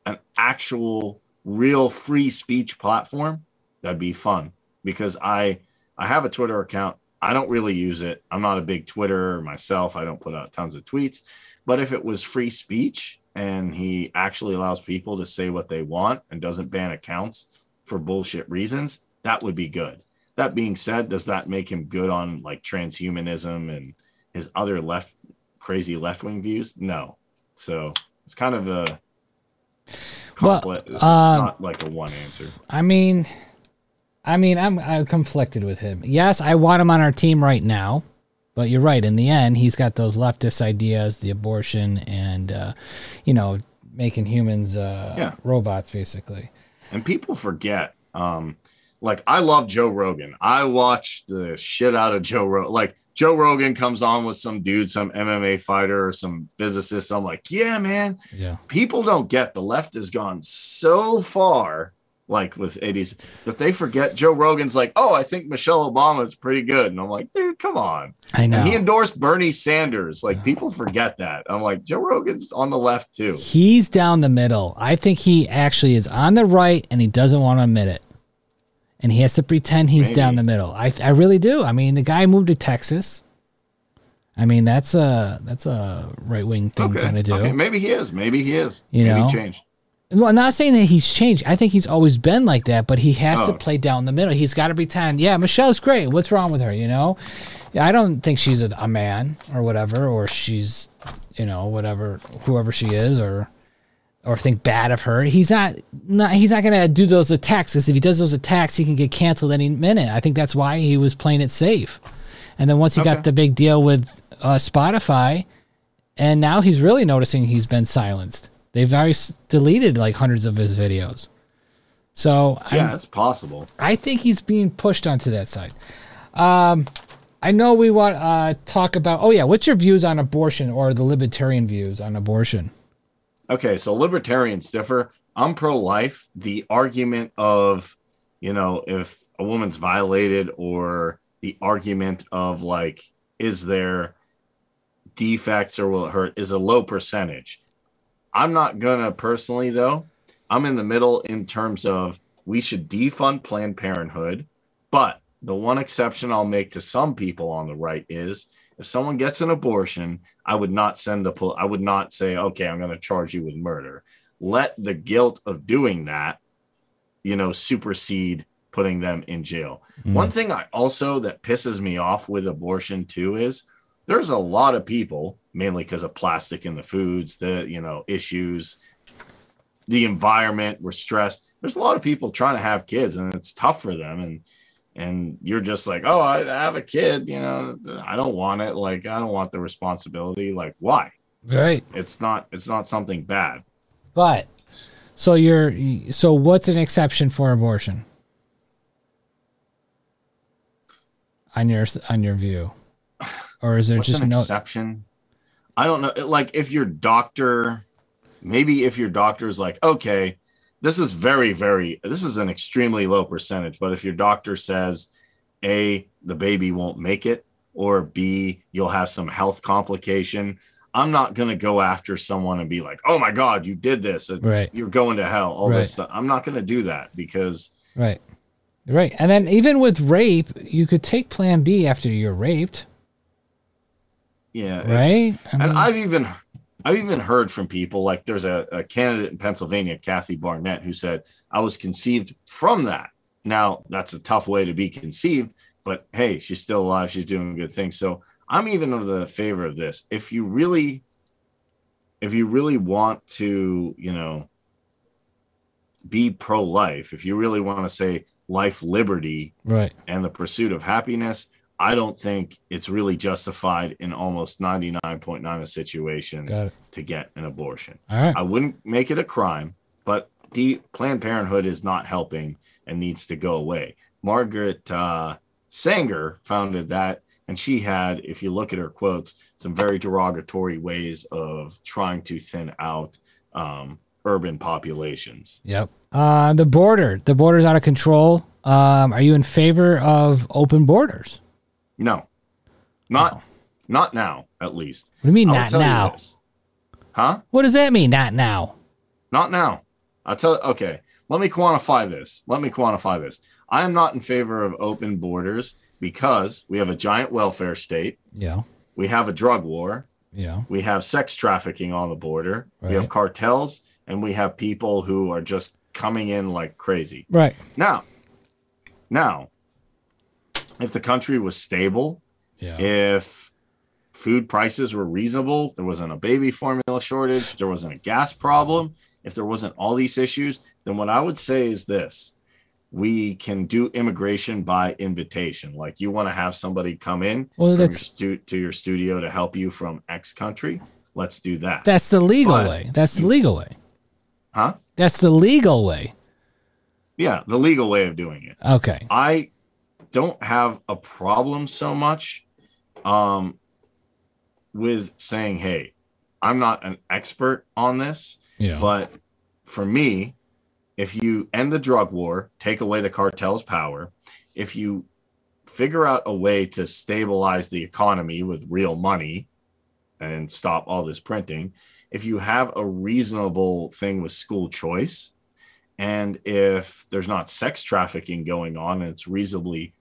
Speaker 2: an actual real free speech platform, that'd be fun because I I have a Twitter account. I don't really use it. I'm not a big Twitter myself. I don't put out tons of tweets. But if it was free speech and he actually allows people to say what they want and doesn't ban accounts for bullshit reasons, that would be good. That being said, does that make him good on like transhumanism and his other left crazy left wing views? No. So it's kind of a
Speaker 1: Well,
Speaker 2: complex. it's
Speaker 1: um,
Speaker 2: not like a one answer.
Speaker 1: I mean, I mean, I'm I'm conflicted with him. Yes, I want him on our team right now, but you're right. In the end, he's got those leftist ideas, the abortion, and uh, you know, making humans uh,
Speaker 2: Yeah.
Speaker 1: robots, basically.
Speaker 2: And people forget. Um, like I love Joe Rogan. I watch the shit out of Joe Rogan. Like Joe Rogan comes on with some dude, some MMA fighter or some physicist. I'm like, yeah, man.
Speaker 1: Yeah,
Speaker 2: People don't get the left has gone so far, like with 80s, that they forget Joe Rogan's like, oh, I think Michelle Obama is pretty good. And I'm like, dude, come on.
Speaker 1: I know.
Speaker 2: And he endorsed Bernie Sanders. Like people forget that. I'm like, Joe Rogan's on the left too.
Speaker 1: He's down the middle. I think he actually is on the right, and he doesn't want to admit it. And he has to pretend he's
Speaker 2: Maybe.
Speaker 1: down the middle. I I really do. I mean, the guy moved to Texas. I mean, that's a that's a right wing thing
Speaker 2: Okay.
Speaker 1: kind of do.
Speaker 2: okay. Maybe he is. Maybe he is.
Speaker 1: You
Speaker 2: Maybe
Speaker 1: know?
Speaker 2: he changed.
Speaker 1: Well, I'm not saying that he's changed. I think he's always been like that, but he has to
Speaker 2: Oh.
Speaker 1: play down the middle. He's got to pretend, yeah, Michelle's great. What's wrong with her? You know, I don't think she's a, a man or whatever, or she's, you know, whatever, whoever she is, or or think bad of her. He's not, not he's not gonna do those attacks because if he does those attacks, he can get canceled any minute. I think that's why he was playing it safe. And then once he got the big deal with uh, Spotify, and now he's really noticing he's been silenced. They've already s- deleted like hundreds of his videos. So
Speaker 2: Yeah,
Speaker 1: I,
Speaker 2: it's possible.
Speaker 1: I think he's being pushed onto that side. Um, I know we want to uh, talk about. Oh yeah, what's your views on abortion or the libertarian views on abortion?
Speaker 2: Okay, so libertarians differ. I'm pro life. The argument of, you know, if a woman's violated or the argument of like, is there defects or will it hurt is a low percentage. I'm not gonna personally though. I'm in the middle in terms of we should defund Planned Parenthood, but the one exception I'll make to some people on the right is if someone gets an abortion, I would not send the pol- I would not say, okay, I'm going to charge you with murder. Let the guilt of doing that, you know, supersede putting them in jail. Mm-hmm. One thing I also that pisses me off with abortion too is there's a lot of people, mainly because of plastic in the foods, the you know issues, the environment, we're stressed. There's a lot of people trying to have kids, and it's tough for them. And and you're just like, oh, I have a kid, you know, I don't want it. Like, I don't want the responsibility. Like, why?
Speaker 1: Right.
Speaker 2: It's not. It's not something bad.
Speaker 1: But so you're so what's an exception for abortion? On your on your view. or is there
Speaker 2: What's
Speaker 1: just
Speaker 2: an
Speaker 1: no?
Speaker 2: exception? I don't know. Like if your doctor, maybe if your doctor's like, okay, this is very, very, this is an extremely low percentage. But if your doctor says, A, the baby won't make it, or B, you'll have some health complication, I'm not going to go after someone and be like, oh my God, you did this.
Speaker 1: Right.
Speaker 2: You're going to hell. All
Speaker 1: Right.
Speaker 2: this stuff. I'm not going to do that because,
Speaker 1: Right. Right. And then even with rape, you could take Plan B after you're raped,
Speaker 2: yeah.
Speaker 1: right? I
Speaker 2: and I've even I've even heard from people like there's a, a candidate in Pennsylvania, Kathy Barnette, who said I was conceived from that. Now that's a tough way to be conceived, but hey, she's still alive. She's doing good things. So I'm even of the favor of this. If you really, if you really want to, you know, be pro-life, if you really want to say life, liberty,
Speaker 1: right.
Speaker 2: and the pursuit of happiness, I don't think it's really justified in almost 99.9 of situations to get an abortion.
Speaker 1: Right.
Speaker 2: I wouldn't make it a crime, but the Planned Parenthood is not helping and needs to go away. Margaret uh, Sanger founded that, and she had, if you look at her quotes, some very derogatory ways of trying to thin out um, urban populations.
Speaker 1: Yep. Uh, the border. The border's out of control. Um, are you in favor of open borders?
Speaker 2: No, not not now, at least.
Speaker 1: What do you mean not now?
Speaker 2: Huh?
Speaker 1: What does that mean? Not now.
Speaker 2: Not now. I'll tell okay. Let me quantify this. Let me quantify this. I am not in favor of open borders because we have a giant welfare state.
Speaker 1: Yeah.
Speaker 2: We have a drug war.
Speaker 1: Yeah.
Speaker 2: We have sex trafficking on the border. We have cartels and we have people who are just coming in like crazy.
Speaker 1: Right.
Speaker 2: Now, now, if the country was stable,
Speaker 1: Yeah.
Speaker 2: if food prices were reasonable, there wasn't a baby formula shortage, there wasn't a gas problem, if there wasn't all these issues, then what I would say is this we can do immigration by invitation. Like you want to have somebody come in
Speaker 1: Well,
Speaker 2: from your stu- to your studio to help you from X country. Let's do that.
Speaker 1: That's the legal
Speaker 2: But-
Speaker 1: way. That's the legal way.
Speaker 2: huh?
Speaker 1: That's the legal way.
Speaker 2: Yeah, the legal way of doing it.
Speaker 1: Okay.
Speaker 2: I don't have a problem so much um, with saying, hey, I'm not an expert on this,
Speaker 1: Yeah.
Speaker 2: but for me, if you end the drug war, take away the cartel's power, if you figure out a way to stabilize the economy with real money and stop all this printing, if you have a reasonable thing with school choice, and if there's not sex trafficking going on and it's reasonably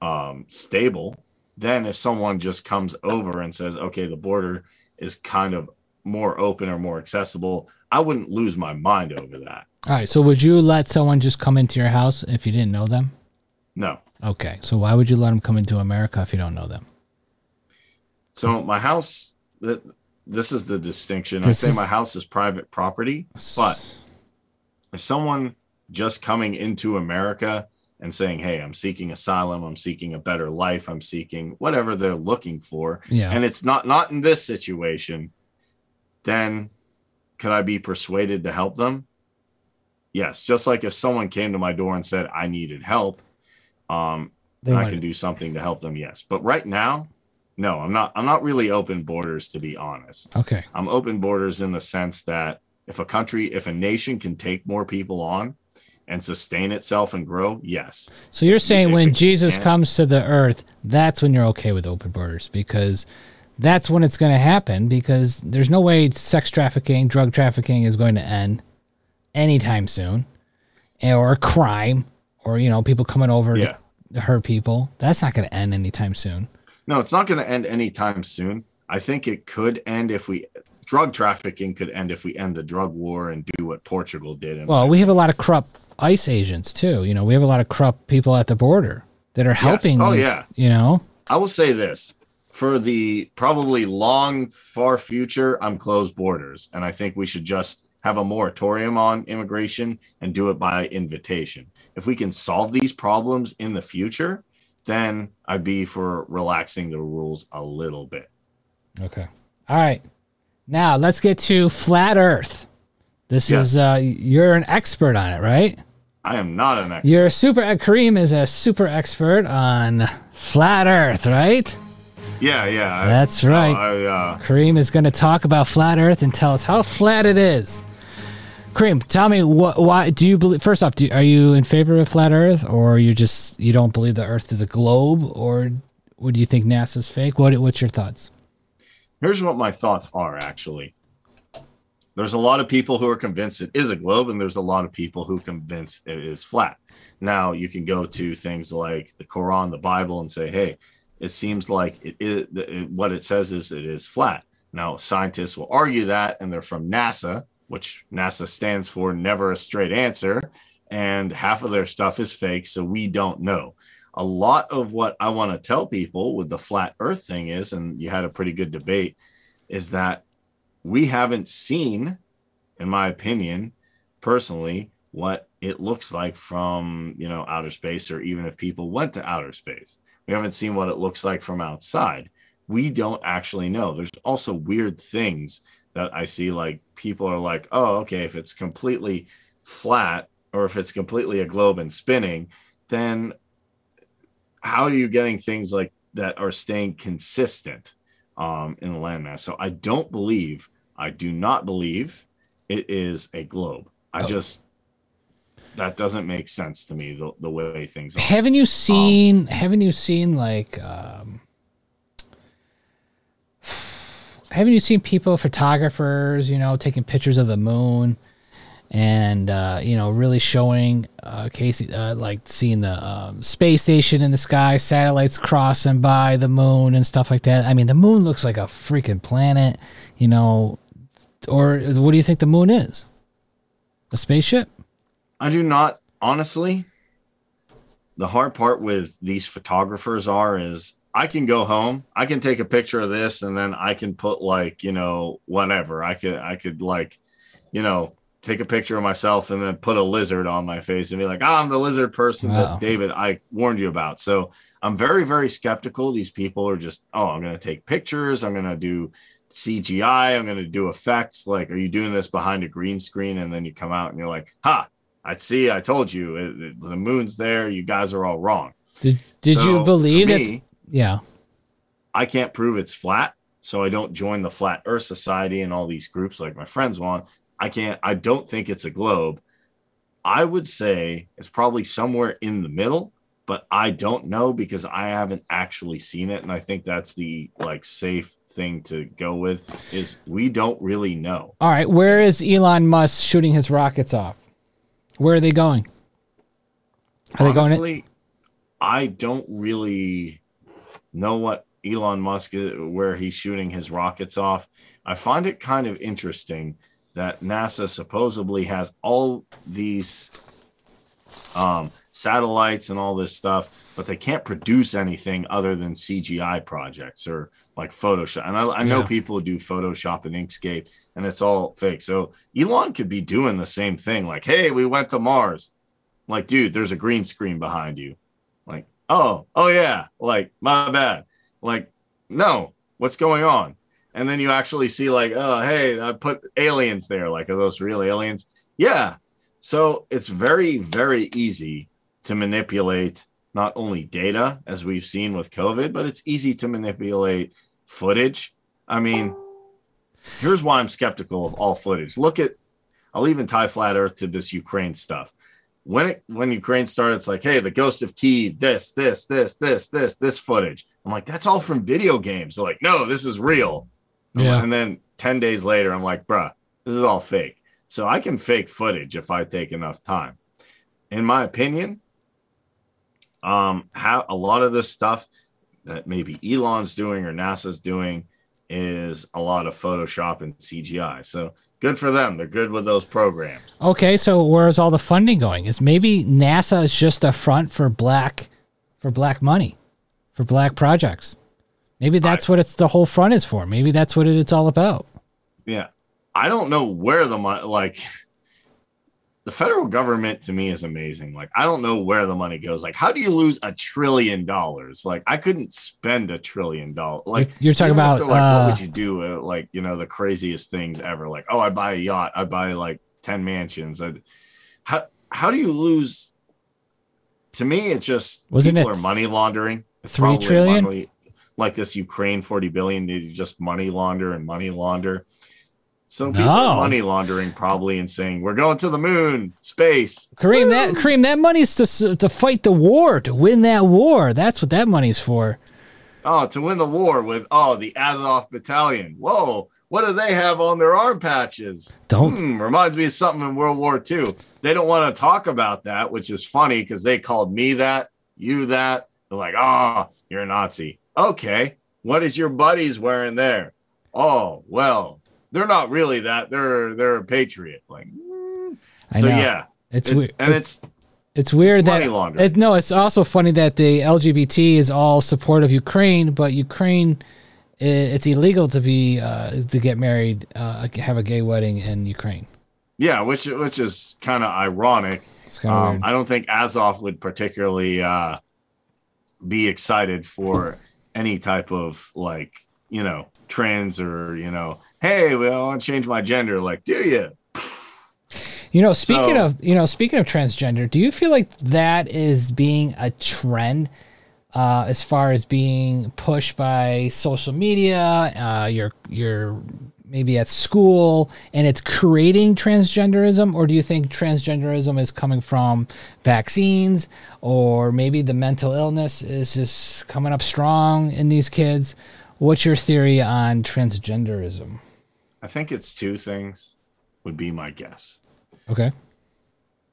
Speaker 2: um, stable, then if someone just comes over and says, okay, the border is kind of more open or more accessible, I wouldn't lose my mind over that.
Speaker 1: All right. So would you let someone just come into your house if you didn't know them?
Speaker 2: No.
Speaker 1: Okay. So why would you let them come into America if you don't know them?
Speaker 2: So my house, this is the distinction.
Speaker 1: This
Speaker 2: I say my house is private property, but if someone just coming into America and saying, "Hey, I'm seeking asylum, I'm seeking a better life, I'm seeking whatever they're looking for,"
Speaker 1: Yeah.
Speaker 2: and it's not not in this situation, then could I be persuaded to help them? Yes, just like if someone came to my door and said I needed help, um,
Speaker 1: They
Speaker 2: and I can do something to help them. Yes, but right now, no, I'm not. I'm not really open borders to be honest.
Speaker 1: Okay.
Speaker 2: I'm open borders in the sense that if a country, if a nation can take more people on and sustain itself and grow, yes.
Speaker 1: So you're saying
Speaker 2: If
Speaker 1: when Jesus
Speaker 2: can't-
Speaker 1: comes to the earth, that's when you're okay with open borders because that's when it's going to happen because there's no way sex trafficking, drug trafficking is going to end anytime soon or crime or you know people coming over
Speaker 2: Yeah.
Speaker 1: to hurt people. That's not going to end anytime soon.
Speaker 2: No, it's not going to end anytime soon. I think it could end if we drug trafficking could end if we end the drug war and do what Portugal did.
Speaker 1: Well, we have a lot of corrupt ICE agents too. You know, we have a lot of corrupt people at the border that are helping.
Speaker 2: Oh,
Speaker 1: these,
Speaker 2: yeah.
Speaker 1: You know,
Speaker 2: I will say this for the probably long, far future, I'm closed borders. And I think we should just have a moratorium on immigration and do it by invitation. If we can solve these problems in the future, then I'd be for relaxing the rules a little bit.
Speaker 1: Okay. All right. Now let's get to flat Earth. This
Speaker 2: Yes.
Speaker 1: is uh you're an expert on it, right?
Speaker 2: I am not an expert.
Speaker 1: You're a super Kareem is a super expert on flat Earth, right?
Speaker 2: Yeah, yeah.
Speaker 1: That's right.
Speaker 2: I, uh,
Speaker 1: Kareem is going to talk about flat Earth and tell us how flat it is. Kareem, tell me what? Why do you believe? First off, do, are you in favor of flat Earth, or you just you don't believe the Earth is a globe, or would you think NASA's fake? What What's your thoughts?
Speaker 2: here's what my thoughts are. Actually, there's a lot of people who are convinced it is a globe, and there's a lot of people who convinced it is flat. Now you can go to things like the Quran, the Bible, and say, hey, it seems like it is it, what it says is it is flat. Now scientists will argue that, and they're from NASA, which NASA stands for never a straight answer, and half of their stuff is fake, so we don't know. A lot of what I want to tell people with the flat Earth thing is, and you had a pretty good debate, is that we haven't seen, in my opinion, personally, what it looks like from you know outer space, or even if people went to outer space. We haven't seen what it looks like from outside. We don't actually know. There's also weird things that I see, like people are like, oh, okay, if it's completely flat or if it's completely a globe and spinning, then how are you getting things like that are staying consistent um, in the landmass? So I don't believe, I do not believe it is a globe. I
Speaker 1: Oh.
Speaker 2: just, that doesn't make sense to me the, the way things are.
Speaker 1: Haven't you seen? haven't you seen like? Um, haven't you seen people, photographers, you know, taking pictures of the moon, and uh, you know, really showing uh, Casey, uh, like seeing the um, space station in the sky, satellites crossing by the moon and stuff like that. I mean, the moon looks like a freaking planet, you know. Or what do you think the moon is? A spaceship?
Speaker 2: I do not honestly. The hard part with these photographers are is I can go home, I can take a picture of this, and then I can put like you know whatever I could I could like you know take a picture of myself and then put a lizard on my face and be like "Ah, I'm the lizard person
Speaker 1: Wow.
Speaker 2: that David I warned you about. So I'm very very skeptical. These people are just oh I'm gonna take pictures, I'm gonna do CGI, I'm gonna do effects. Like, are you doing this behind a green screen? And then you come out and you're like, ha, I see, I told you, it, it- the moon's there. You guys are all wrong.
Speaker 1: Did Did
Speaker 2: So,
Speaker 1: you believe
Speaker 2: me,
Speaker 1: Yeah.
Speaker 2: I can't prove it's flat, so I don't join the Flat Earth Society and all these groups like my friends want. I can't. I don't think it's a globe. I would say it's probably somewhere in the middle, but I don't know because I haven't actually seen it, and I think that's the like safe thing to go with is we don't really know.
Speaker 1: All right, where is Elon Musk shooting his rockets off? Where are they going? Are they going?
Speaker 2: Honestly, I don't really know what Elon Musk is, where he's shooting his rockets off. I find it kind of interesting that NASA supposedly has all these um, satellites and all this stuff, but they can't produce anything other than CGI projects or like Photoshop. And I, I know
Speaker 1: Yeah.
Speaker 2: people who do Photoshop and Inkscape, and it's all fake. So Elon could be doing the same thing, like, "Hey, we went to Mars." Like, dude, there's a green screen behind you. Like, oh, oh yeah, like my bad. Like, no, what's going on? And then you actually see, like, oh, hey, I put aliens there. Like, are those real aliens? Yeah. So it's very, very easy to manipulate not only data, as we've seen with COVID, but it's easy to manipulate footage. I mean, here's why I'm skeptical of all footage. Look at, I'll even tie flat Earth to this Ukraine stuff. When it when Ukraine started, it's like, hey, the ghost of Kiev, this, this, this, this, this, this footage. I'm like, that's all from video games. They're like, no, this is real.
Speaker 1: Yeah.
Speaker 2: And then 10 days later, I'm like, bruh, this is all fake. So I can fake footage if I take enough time. In my opinion, um, how a lot of this stuff that maybe Elon's doing or NASA's doing is a lot of Photoshop and CGI. So good for them. They're good with those programs.
Speaker 1: Okay, so where's all the funding going? Is maybe NASA is just a front for black, for black money, for black projects. Maybe that's what it's the whole front is for. Maybe that's what it, it's all about.
Speaker 2: Yeah. I don't know where the money, like, the federal government to me is amazing. Like, I don't know where the money goes. Like, how do you lose a trillion dollars? Like, I couldn't spend a trillion dollars. Like,
Speaker 1: You're talking about,
Speaker 2: like,
Speaker 1: uh,
Speaker 2: what would you do? Uh, like, you know, the craziest things ever. Like, oh, I buy a yacht. I buy like ten mansions. I, how how do you lose? To me, it's just
Speaker 1: Wasn't
Speaker 2: people
Speaker 1: it
Speaker 2: are money laundering.
Speaker 1: Three trillion.
Speaker 2: Money- like this Ukraine 40 billion they just money launder and money launder. So people
Speaker 1: No.
Speaker 2: are money laundering probably and saying we're going to the moon, space.
Speaker 1: Kareem, that Kareem, that money's to to fight the war, to win that war. That's what that money's for.
Speaker 2: Oh, to win the war with oh the Azov battalion. Whoa, what do they have on their arm patches?
Speaker 1: Don't
Speaker 2: Hmm, reminds me of something in World War II. They don't want to talk about that, which is funny because they called me that, you that. They're like, oh, you're a Nazi. Okay, what is your buddies wearing there? Oh, well, they're not really that. They're they're a patriot. Like, mm.
Speaker 1: I
Speaker 2: so
Speaker 1: know.
Speaker 2: yeah,
Speaker 1: it's
Speaker 2: It-
Speaker 1: weird.
Speaker 2: and it's
Speaker 1: It's weird
Speaker 2: money
Speaker 1: that it, no. It's also funny that the LGBT is all support of Ukraine, but Ukraine, it's illegal to be uh, to get married, uh, have a gay wedding in Ukraine.
Speaker 2: yeah, which which is kind of ironic.
Speaker 1: It's
Speaker 2: Um. I don't think Azov would particularly uh, be excited for any type of like, you know, trans or, you know, hey, well, I want to change my gender. Like, do you?
Speaker 1: You know, speaking
Speaker 2: So-
Speaker 1: of you know, speaking of transgender, do you feel like that is being a trend uh, as far as being pushed by social media, uh, your your maybe at school, and it's creating transgenderism, or do you think transgenderism is coming from vaccines, or maybe the mental illness is just coming up strong in these kids? What's your theory on transgenderism?
Speaker 2: I think it's two things, would be my guess.
Speaker 1: Okay.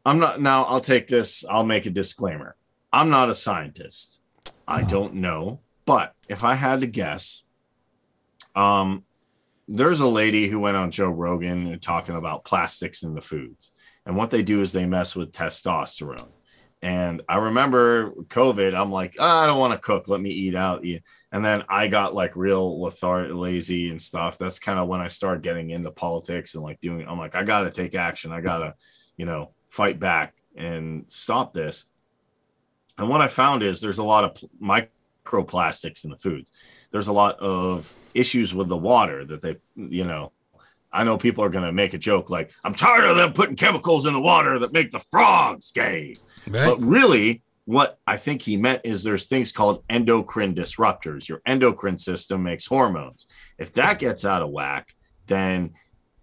Speaker 2: I'm not, now I'll take this, I'll make a disclaimer. I'm not a scientist. I don't know. But if I had to guess, um, there's a lady who went on Joe Rogan talking about plastics in the foods. And what they do is they mess with testosterone. And I remember COVID, I'm like, "Ah, I don't want to cook. Let me eat out. And then I got like real lethargic, lazy and stuff. That's kind of when I started getting into politics and like doing, I'm like, I got to take action. I got to, you know, fight back and stop this. And what I found is there's a lot of microplastics in the foods. There's a lot of issues with the water that they, you know, I know people are going to make a joke like, I'm tired of them putting chemicals in the water that make the frogs gay.
Speaker 1: Right.
Speaker 2: But really, what I think he meant is there's things called endocrine disruptors. Your endocrine system makes hormones. If that gets out of whack, then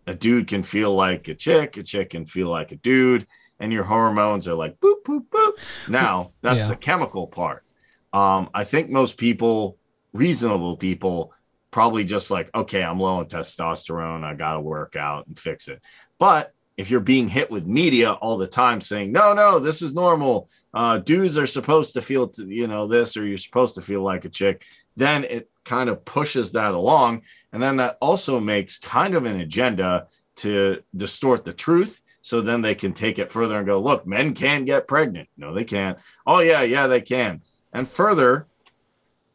Speaker 2: a dude can feel like a chick, a chick can feel like a dude, and your hormones are like boop, boop, boop. Now, that's
Speaker 1: Yeah.
Speaker 2: the chemical part. Um, I think most people, reasonable people, probably just like, okay, I'm low on testosterone. I got to work out and fix it. But if you're being hit with media all the time saying, no, no, this is normal, uh, dudes are supposed to feel, t- you know, this, or you're supposed to feel like a chick, then it kind of pushes that along. And then that also makes kind of an agenda to distort the truth. So then they can take it further and go, look, men can get pregnant. No, they can't. Oh, yeah, yeah, they can. And further,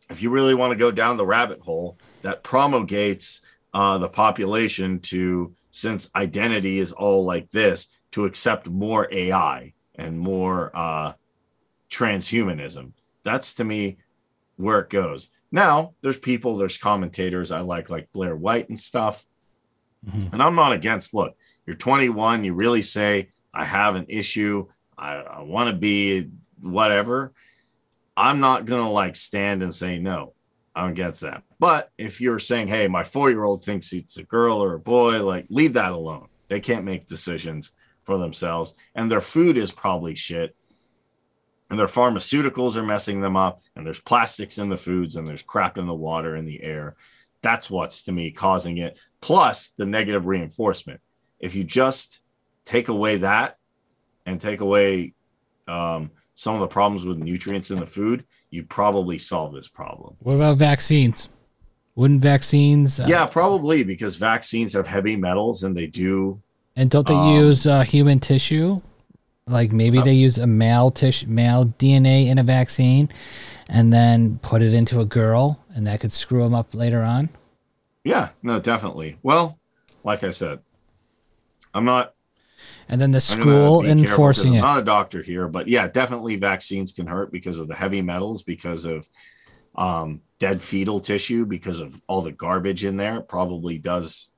Speaker 2: if you really want to go down the rabbit hole, that promulgates uh, the population to, since identity is all like this, to accept more AI and more uh, transhumanism. That's to me where it goes. Now, there's people, there's commentators I like, like Blair White and stuff.
Speaker 1: Mhm.
Speaker 2: And I'm not against, look, you're 21, you really say, I have an issue, I, I want to be whatever. I'm not going to like stand and say no. I don't get that. But if you're saying, hey, my four year old thinks it's a girl or a boy, like leave that alone. They can't make decisions for themselves. And their food is probably shit. And their pharmaceuticals are messing them up. And there's plastics in the foods and there's crap in the water in the air. That's what's to me causing it. Plus the negative reinforcement. If you just take away that and take away um, some of the problems with nutrients in the food, you probably solve this problem.
Speaker 1: What about vaccines? Wouldn't vaccines? Uh,
Speaker 2: yeah, probably because vaccines have heavy metals and they do.
Speaker 1: And don't they
Speaker 2: Um,
Speaker 1: use uh, human tissue? Like maybe they use a male tissue, male DNA in a vaccine, and then put it into a girl, and that could screw them up later on.
Speaker 2: Yeah, no, definitely. Well, like I said, I'm not
Speaker 1: And then the
Speaker 2: I'm
Speaker 1: school
Speaker 2: be careful 'cause
Speaker 1: enforcing
Speaker 2: I'm
Speaker 1: it.
Speaker 2: not a doctor here, but yeah, definitely vaccines can hurt because of the heavy metals, because of um, dead fetal tissue, because of all the garbage in there. It probably does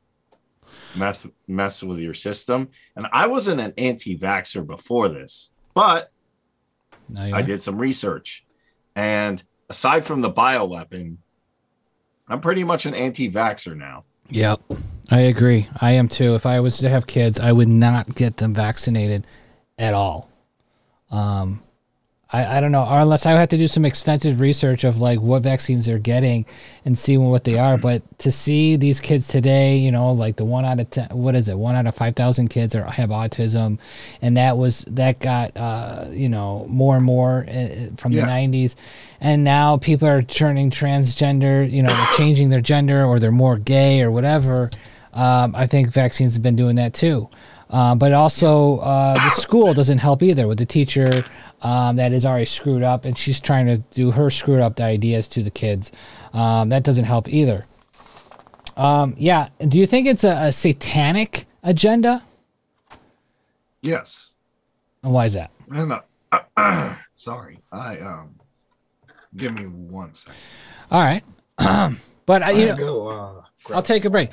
Speaker 2: mess mess with your system. And I wasn't an anti-vaxxer before this, but I did some research, and aside from the bioweapon, I'm pretty much an anti-vaxxer now.
Speaker 1: Yep. I agree. I am too. If I was to have kids, I would not get them vaccinated at all. Um, I, I don't know, or unless I have to do some extensive research of like what vaccines they're getting and see what they are. But to see these kids today, you know, like the one out of ten, what is it? One out of five thousand kids are have autism, and that was that got uh, you know more and more uh, from yeah. the '90s, and now people are turning transgender, you know, they're changing their gender or they're more gay or whatever. Um, I think vaccines have been doing that too. Uh, but also, uh, the school doesn't help either with the teacher um, that is already screwed up, and she's trying to do her screwed up ideas to the kids. Um, that doesn't help either. Um, yeah. Do you think it's a, a satanic agenda?
Speaker 2: Yes.
Speaker 1: And why is that?
Speaker 2: No, uh, sorry. I um. Give me one second.
Speaker 1: All right. but uh, you know, go, uh, I'll take a break.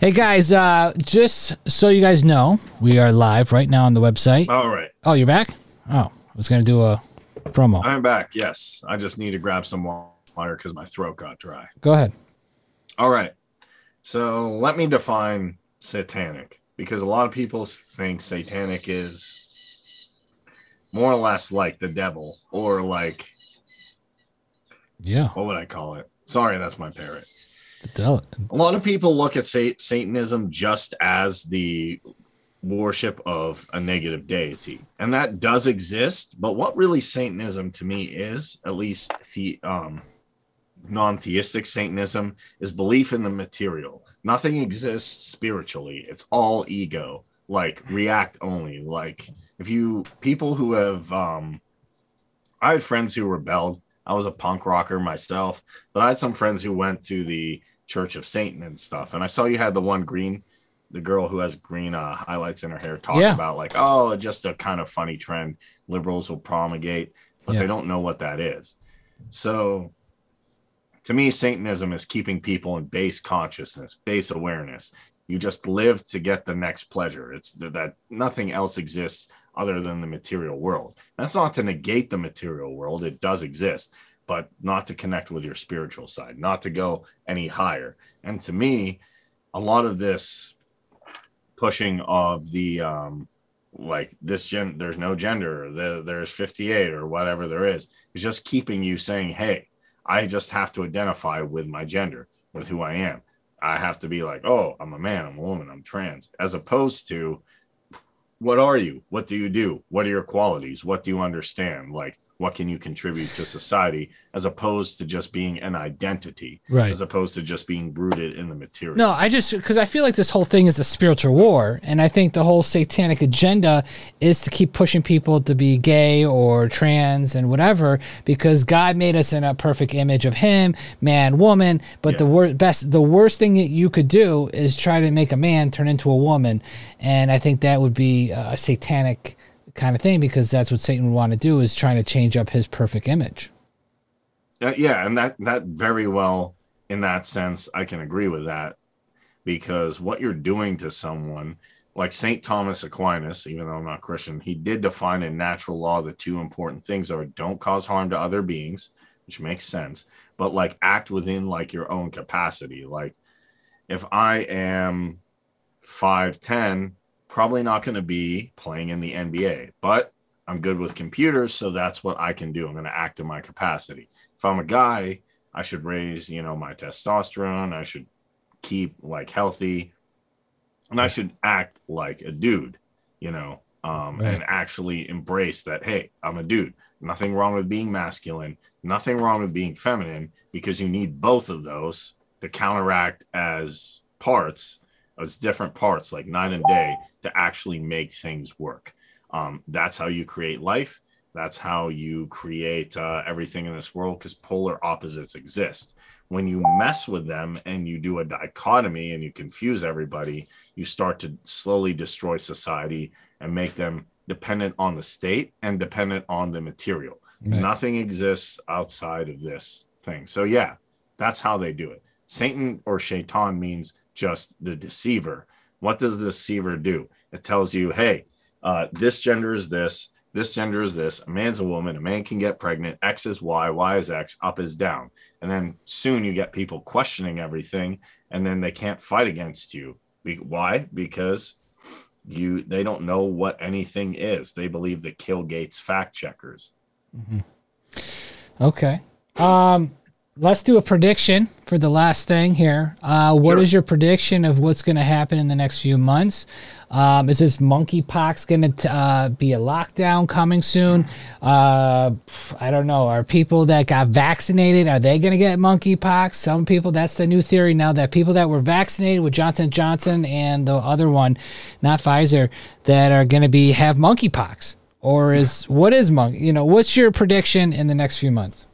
Speaker 1: Hey guys, uh, just so you guys know, we are live right now on the website.
Speaker 2: All right.
Speaker 1: Oh, you're back? Oh, I was gonna do a promo.
Speaker 2: I'm back. Yes, I just need to grab some water because my throat got dry.
Speaker 1: Go ahead.
Speaker 2: All right. So let me define satanic because a lot of people think satanic is more or less like the devil or like
Speaker 1: yeah.
Speaker 2: What would I call it? Sorry, that's my parrot. A lot of people look at Satanism just as the worship of a negative deity, and that does exist. But what really Satanism to me is, at least the um, non-theistic Satanism, is belief in the material. Nothing exists spiritually; it's all ego, like react only. Like if you people who have, um, I had friends who rebelled. I was a punk rocker myself, but I had some friends who went to the Church of Satan and stuff. And I saw you had the one green, the girl who has green uh, highlights in her hair, talk yeah. about like, oh, just a kind of funny trend liberals will promulgate, but yeah. they don't know what that is. So to me, Satanism is keeping people in base consciousness, base awareness. You just live to get the next pleasure. It's that nothing else exists other than the material world. That's not to negate the material world, it does exist but not to connect with your spiritual side, not to go any higher. And to me, a lot of this pushing of the um like this gen there's no gender there, there's 58 or whatever there is is just keeping you saying hey i just have to identify with my gender with who i am. I have to be like oh i'm a man i'm a woman i'm trans as opposed to what are you? What do you do? What are your qualities? What do you understand? Like what can you contribute to society as opposed to just being an identity
Speaker 1: right
Speaker 2: as opposed to just being rooted in the material
Speaker 1: no i just because i feel like this whole thing is a spiritual war and i think the whole satanic agenda is to keep pushing people to be gay or trans and whatever because god made us in a perfect image of him man woman but yeah. the wor- best the worst thing that you could do is try to make a man turn into a woman and i think that would be a satanic kind of thing because that's what Satan would want to do is trying to change up his perfect image.
Speaker 2: Uh, yeah, and that that very well in that sense I can agree with that because what you're doing to someone like St. Thomas Aquinas, even though I'm not Christian, he did define in natural law the two important things are don't cause harm to other beings, which makes sense, but like act within like your own capacity. Like if I am 5'10 probably not going to be playing in the NBA, but I'm good with computers, so that's what I can do. I'm going to act in my capacity. If I'm a guy, I should raise, you know, my testosterone. I should keep like healthy, and I should act like a dude, you know, um, right. and actually embrace that. Hey, I'm a dude. Nothing wrong with being masculine. Nothing wrong with being feminine because you need both of those to counteract as parts as different parts like night and day to actually make things work. Um, that's how you create life. That's how you create uh, everything in this world because polar opposites exist. When you mess with them and you do a dichotomy and you confuse everybody, you start to slowly destroy society and make them dependent on the state and dependent on the material. Right. Nothing exists outside of this thing. So, yeah, that's how they do it. Satan or Shaitan means just the deceiver. What does the deceiver do? It tells you, hey, uh, this gender is this, this gender is this, a man's a woman, a man can get pregnant, X is Y, Y is X, up is down. And then soon you get people questioning everything and then they can't fight against you. Be- why? Because you they don't know what anything is. They believe the Kill Gates fact checkers.
Speaker 1: Mm-hmm. Okay. Um let's do a prediction for the last thing here. Uh, what sure. is your prediction of what's going to happen in the next few months? Um, is this monkeypox going to uh, be a lockdown coming soon? Uh, I don't know. Are people that got vaccinated are they going to get monkeypox? Some people. That's the new theory now that people that were vaccinated with Johnson Johnson and the other one, not Pfizer, that are going to be have monkeypox. Or is what is monkey? You know, what's your prediction in the next few months?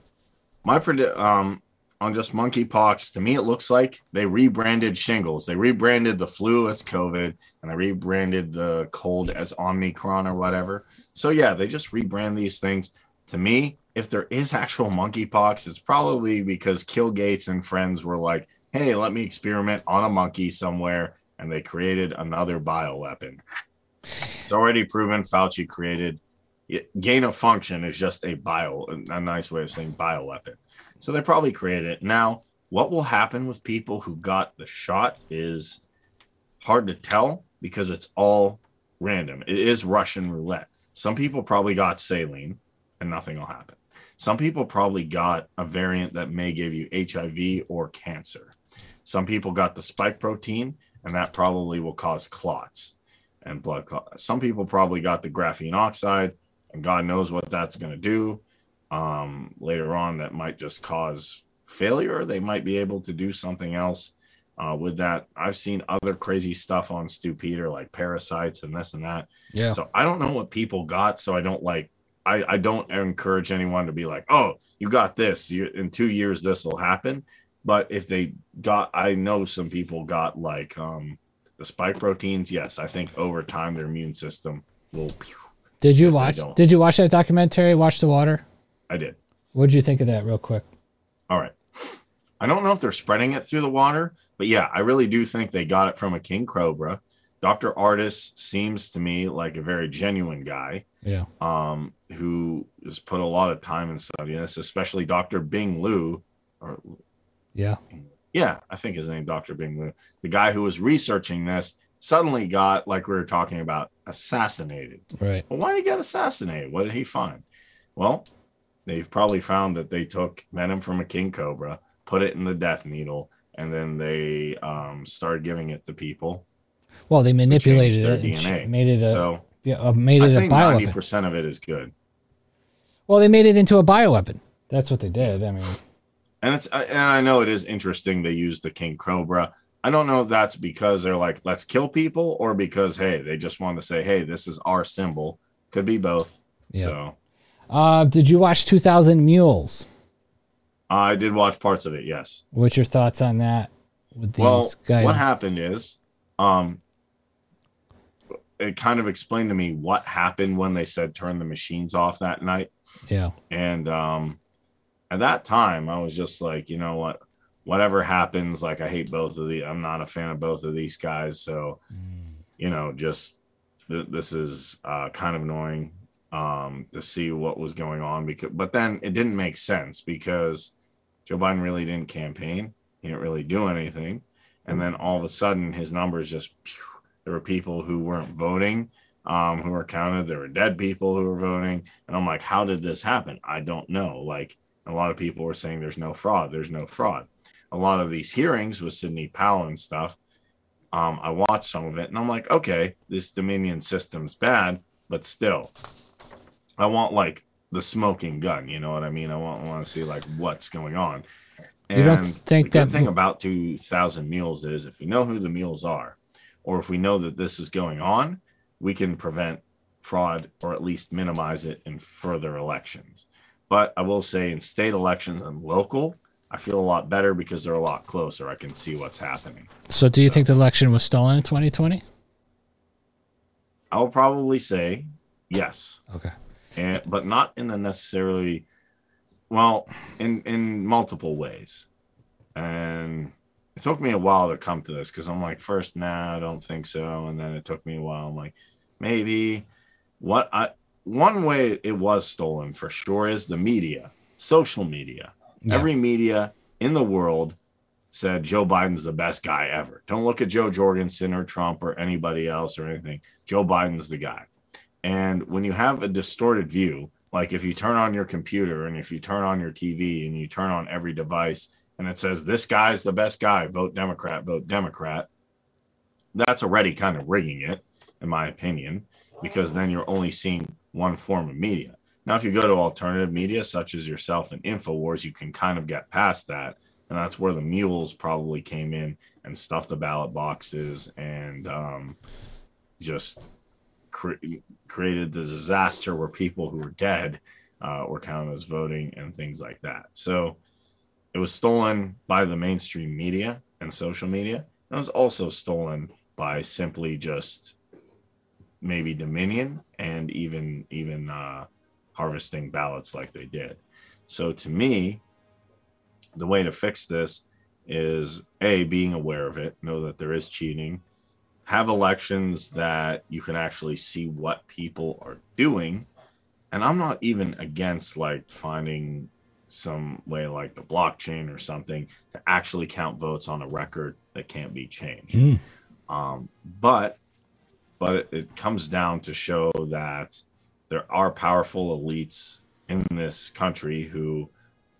Speaker 2: My predict um on just monkeypox, to me, it looks like they rebranded shingles. They rebranded the flu as COVID and they rebranded the cold as Omicron or whatever. So, yeah, they just rebrand these things. To me, if there is actual monkeypox, it's probably because Kill Gates and friends were like, hey, let me experiment on a monkey somewhere. And they created another bioweapon. It's already proven Fauci created gain of function is just a bio, a nice way of saying bioweapon. So they probably created it. Now, what will happen with people who got the shot is hard to tell because it's all random. It is Russian roulette. Some people probably got saline and nothing will happen. Some people probably got a variant that may give you HIV or cancer. Some people got the spike protein and that probably will cause clots and blood clots. Some people probably got the graphene oxide and God knows what that's going to do um, later on that might just cause failure. They might be able to do something else uh, with that. I've seen other crazy stuff on Stew Peters, like parasites and this and that.
Speaker 1: Yeah.
Speaker 2: So I don't know what people got. So I don't like. I, I don't encourage anyone to be like, oh, you got this. You, in two years, this will happen. But if they got, I know some people got like um, the spike proteins. Yes, I think over time their immune system will.
Speaker 1: Did you watch? Did you watch that documentary? Watch the water.
Speaker 2: I did.
Speaker 1: What did you think of that, real quick?
Speaker 2: All right. I don't know if they're spreading it through the water, but yeah, I really do think they got it from a king cobra. Dr. Ardis seems to me like a very genuine guy.
Speaker 1: Yeah.
Speaker 2: Um, who has put a lot of time and studying this, especially Dr. Bing Liu. Or
Speaker 1: yeah.
Speaker 2: Yeah, I think his name Dr. Bing Liu. The guy who was researching this suddenly got, like we were talking about, assassinated.
Speaker 1: Right.
Speaker 2: Well, why did he get assassinated? What did he find? Well, they've probably found that they took venom from a king cobra, put it in the death needle, and then they um, started giving it to people.
Speaker 1: Well, they manipulated it, DNA. made it a so. Yeah, made I'd it a bioweapon. Ninety
Speaker 2: percent of it is good.
Speaker 1: Well, they made it into a bioweapon. That's what they did. I mean,
Speaker 2: and it's and I know it is interesting they use the king cobra. I don't know if that's because they're like, let's kill people, or because hey, they just want to say, hey, this is our symbol. Could be both. Yeah. So
Speaker 1: uh, did you watch 2000 Mules?
Speaker 2: I did watch parts of it, yes.
Speaker 1: What's your thoughts on that?
Speaker 2: With these well, guys? what happened is, um, it kind of explained to me what happened when they said turn the machines off that night.
Speaker 1: Yeah.
Speaker 2: And um, at that time, I was just like, you know what, whatever happens, like I hate both of the. I'm not a fan of both of these guys, so mm. you know, just th- this is uh, kind of annoying um, to see what was going on. Because, but then it didn't make sense because Joe Biden really didn't campaign. He didn't really do anything. And then all of a sudden, his numbers just phew, there were people who weren't voting, um, who were counted. There were dead people who were voting. And I'm like, how did this happen? I don't know. Like a lot of people were saying there's no fraud. There's no fraud. A lot of these hearings with Sidney Powell and stuff. Um, I watched some of it and I'm like, okay, this Dominion system's bad, but still, I want like the smoking gun. You know what I mean? I want, want to see like what's going on. And you don't think the that thing about 2000 mules is if we know who the mules are, or if we know that this is going on, we can prevent fraud or at least minimize it in further elections. But I will say in state elections and local, I feel a lot better because they're a lot closer. I can see what's happening.
Speaker 1: So, do you so, think the election was stolen in 2020?
Speaker 2: I will probably say yes.
Speaker 1: Okay
Speaker 2: and but not in the necessarily well in in multiple ways and it took me a while to come to this because i'm like first nah i don't think so and then it took me a while i'm like maybe what i one way it was stolen for sure is the media, social media.
Speaker 1: Yeah.
Speaker 2: Every media in the world said Joe Biden's the best guy ever. Don't look at Jo Jorgensen or Trump or anybody else or anything. Joe Biden's the guy. And when you have a distorted view, like if you turn on your computer and if you turn on your TV and you turn on every device and it says this guy's the best guy, vote Democrat, vote Democrat, that's already kind of rigging it, in my opinion, because then you're only seeing one form of media. Now, if you go to alternative media such as yourself and InfoWars, you can kind of get past that. And that's where the mules probably came in and stuffed the ballot boxes and um, just cre- created the disaster where people who were dead uh, were counted as voting and things like that. So it was stolen by the mainstream media and social media. It was also stolen by simply just maybe Dominion and even even uh, harvesting ballots like they did. So to me, the way to fix this is a being aware of it, know that there is cheating, have elections that you can actually see what people are doing. And I'm not even against like finding some way like the blockchain or something to actually count votes on a record that can't be changed.
Speaker 1: Mm.
Speaker 2: Um, but but it, it comes down to show that there are powerful elites in this country who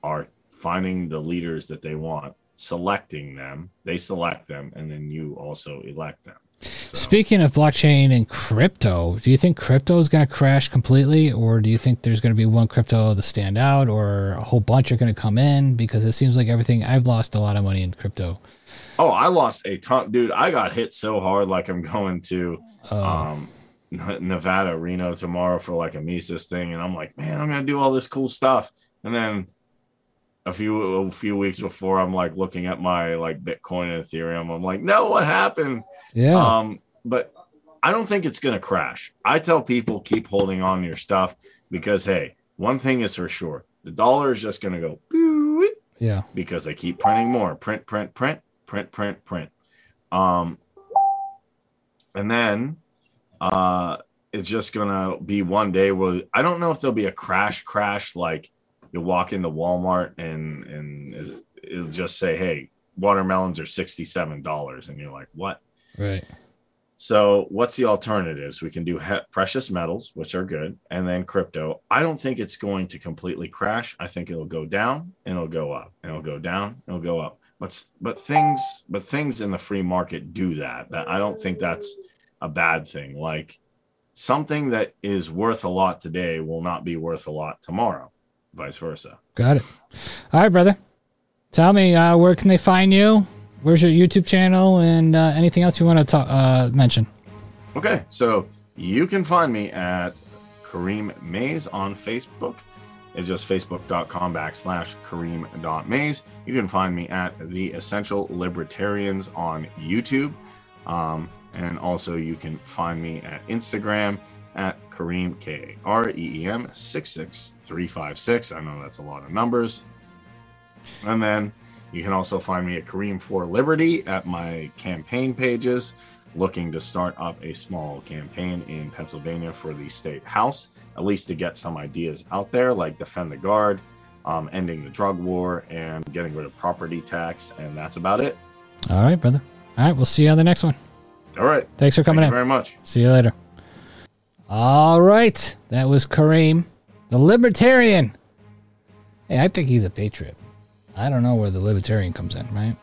Speaker 2: are finding the leaders that they want, selecting them. They select them, and then you also elect them. So,
Speaker 1: Speaking of blockchain and crypto, do you think crypto is going to crash completely, or do you think there's going to be one crypto to stand out, or a whole bunch are going to come in? Because it seems like everything I've lost a lot of money in crypto.
Speaker 2: oh, I lost a ton, dude. I got hit so hard, like I'm going to
Speaker 1: Uh,
Speaker 2: um, Nevada, Reno tomorrow for like a Mises thing, and I'm like, man, I'm gonna do all this cool stuff, and then a few a few weeks before, I'm like looking at my like Bitcoin and Ethereum. I'm like, no, what happened?
Speaker 1: yeah,
Speaker 2: Um, but I don't think it's gonna crash. I tell people keep holding on to your stuff because hey, one thing is for sure, the dollar is just gonna go
Speaker 1: yeah,
Speaker 2: because they keep printing more print print print print print print um and then uh it's just gonna be one day where i don't know if there'll be a crash crash like you walk into walmart and and it- it'll just say hey watermelons are $67 and you're like what
Speaker 1: right.
Speaker 2: so, what's the alternatives? We can do he- precious metals, which are good, and then crypto. I don't think it's going to completely crash. I think it'll go down and it'll go up, and it'll go down, and it'll go up. But but things but things in the free market do that. That I don't think that's a bad thing. Like something that is worth a lot today will not be worth a lot tomorrow, vice versa.
Speaker 1: Got it. All right, brother. Tell me, uh, where can they find you? Where's your YouTube channel and uh, anything else you want to talk, uh, mention?
Speaker 2: Okay, so you can find me at Kareem Mays on Facebook. It's just facebook.com backslash Kareem.mays. You can find me at The Essential Libertarians on YouTube. Um, and also, you can find me at Instagram at Kareem, K A R E E M 66356. I know that's a lot of numbers. And then you can also find me at Kareem for Liberty at my campaign pages, looking to start up a small campaign in Pennsylvania for the state house, at least to get some ideas out there, like defend the guard, um, ending the drug war, and getting rid of property tax. And that's about it.
Speaker 1: All right, brother. All right, we'll see you on the next one.
Speaker 2: All right.
Speaker 1: Thanks for
Speaker 2: Thank
Speaker 1: coming
Speaker 2: you
Speaker 1: in.
Speaker 2: very much.
Speaker 1: See you later. All right. That was Kareem, the libertarian. Hey, I think he's a patriot. I don't know where the libertarian comes in, right?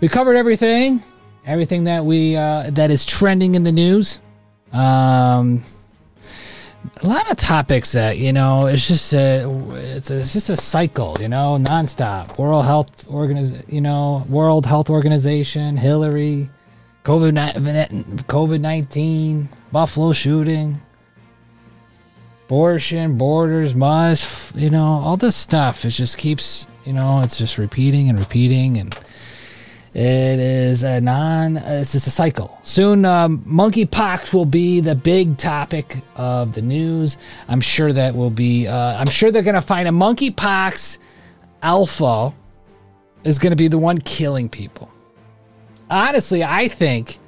Speaker 1: We covered everything, everything that we uh, that is trending in the news. Um, a lot of topics that you know it's just a it's, a, it's just a cycle, you know, nonstop. World Health Organiz, you know, World Health Organization, Hillary, COVID COVID nineteen, Buffalo shooting, abortion, borders, must, you know, all this stuff. It just keeps, you know, it's just repeating and repeating, and it is a non. It's just a cycle. Soon, um, monkeypox will be the big topic of the news. I'm sure that will be. Uh, I'm sure they're gonna find a monkeypox alpha is gonna be the one killing people honestly, I think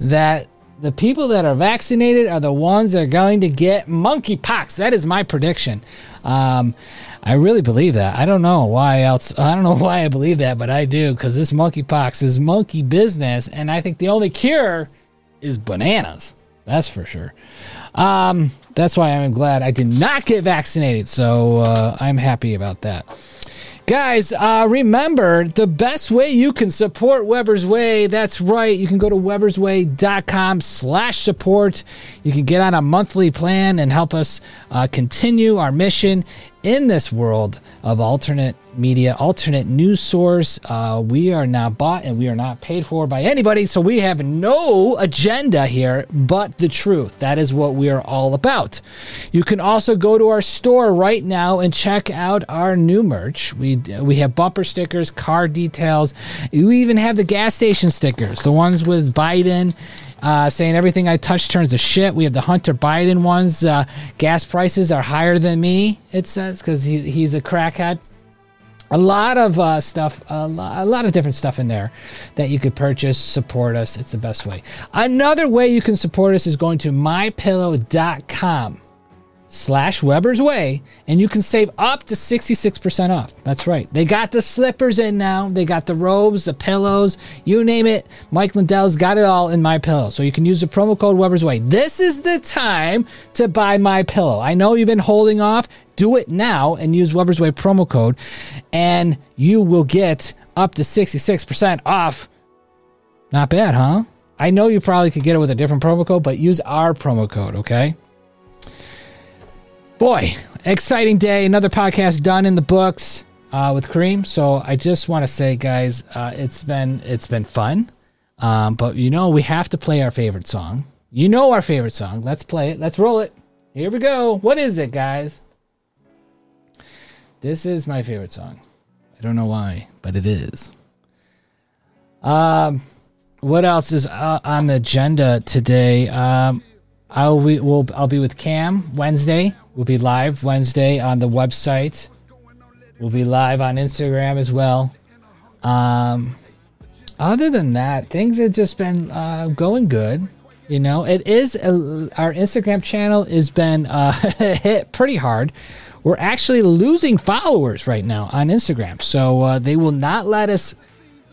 Speaker 1: that the people that are vaccinated are the ones that are going to get monkeypox. That is my prediction. Um, I really believe that. I don't know why else. I don't know why I believe that, but I do because this monkeypox is monkey business, and I think the only cure is bananas. That's for sure. Um, that's why I'm glad I did not get vaccinated. So uh, I'm happy about that. Guys, uh, remember the best way you can support Weber's Way. That's right. You can go to webersway.com slash support. You can get on a monthly plan and help us uh, continue our mission in this world of alternate media, alternate news source. Uh, we are not bought and we are not paid for by anybody. So we have no agenda here but the truth. That is what we are all about. You can also go to our store right now and check out our new merch. We, we have bumper stickers, car details. We even have the gas station stickers, the ones with Biden uh, saying everything I touch turns to shit. We have the Hunter Biden ones. Uh, gas prices are higher than me, it says, because he, he's a crackhead. A lot of uh, stuff, a lot, a lot of different stuff in there that you could purchase, support us. It's the best way. Another way you can support us is going to mypillow.com slash Weber's Way, and you can save up to 66% off. That's right. They got the slippers in now. They got the robes, the pillows, you name it. Mike Lindell's got it all in My Pillow. So you can use the promo code Weber's Way. This is the time to buy My Pillow. I know you've been holding off. Do it now and use Weber's Way promo code, and you will get up to 66% off. Not bad, huh? I know you probably could get it with a different promo code, but use our promo code, okay? Boy, exciting day. Another podcast done in the books uh, with Kareem. So I just want to say, guys, uh, it's been it's been fun. Um, but you know, we have to play our favorite song. You know our favorite song. Let's play it. Let's roll it. Here we go. What is it, guys? This is my favorite song. I don't know why, but it is. Um, what else is uh, on the agenda today? Um, I'll we'll, I'll be with Cam Wednesday. We'll be live Wednesday on the website. We'll be live on Instagram as well. Um, other than that, things have just been uh, going good. You know, it is a, our Instagram channel has been uh, hit pretty hard. We're actually losing followers right now on Instagram, so uh, they will not let us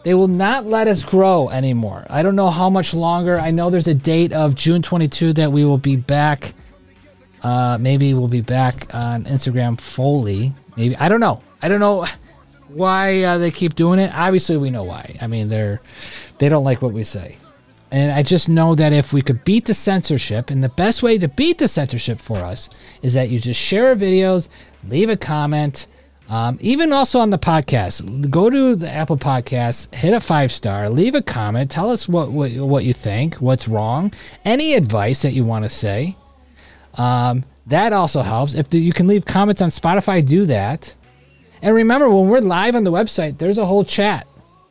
Speaker 1: they will not let us grow anymore. I don't know how much longer. I know there's a date of June 22 that we will be back. Uh, maybe we'll be back on Instagram fully. Maybe I don't know. I don't know why uh, they keep doing it. Obviously, we know why. I mean, they're they don't like what we say, and I just know that if we could beat the censorship, and the best way to beat the censorship for us is that you just share our videos, leave a comment um, even also on the podcast, go to the Apple Podcast, hit a five star, leave a comment, tell us what what, what you think, what's wrong, any advice that you want to say. Um, that also helps. If the, you can leave comments on Spotify, do that. And remember, when we're live on the website, there's a whole chat.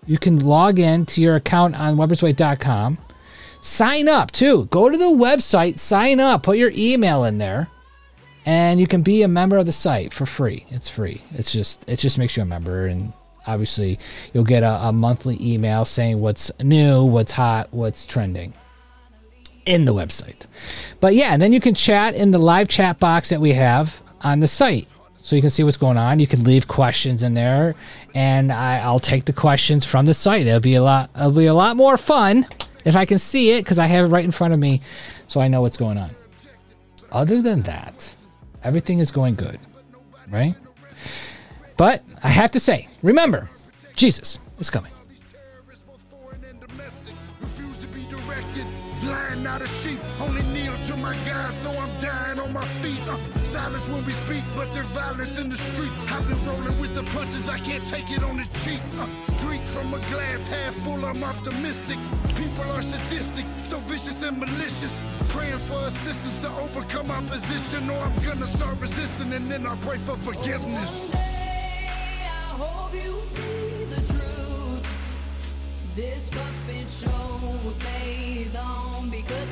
Speaker 1: You can log in to your account on webersway.com. Sign up too. Go to the website, sign up, put your email in there and you can be a member of the site for free. It's free. It's just it just makes you a member, and obviously you'll get a, a monthly email saying what's new, what's hot, what's trending in the website. But yeah, and then you can chat in the live chat box that we have on the site. So you can see what's going on. You can leave questions in there, and I, will take the questions from the site. It'll be a lot. It'll be a lot more fun if I can see it because I have it right in front of me, so I know what's going on. Other than that, Everything is going good, right? But I have to say, remember, Jesus is coming. We speak, but there's violence in the street. I've been rolling with the punches, I can't take it on the cheek. Uh, drink from a glass half full, I'm optimistic. People are sadistic, so vicious and malicious. Praying for assistance to overcome opposition, or I'm gonna start resisting and then I'll pray for forgiveness. Say, I hope you see the truth. This puppet show stays on because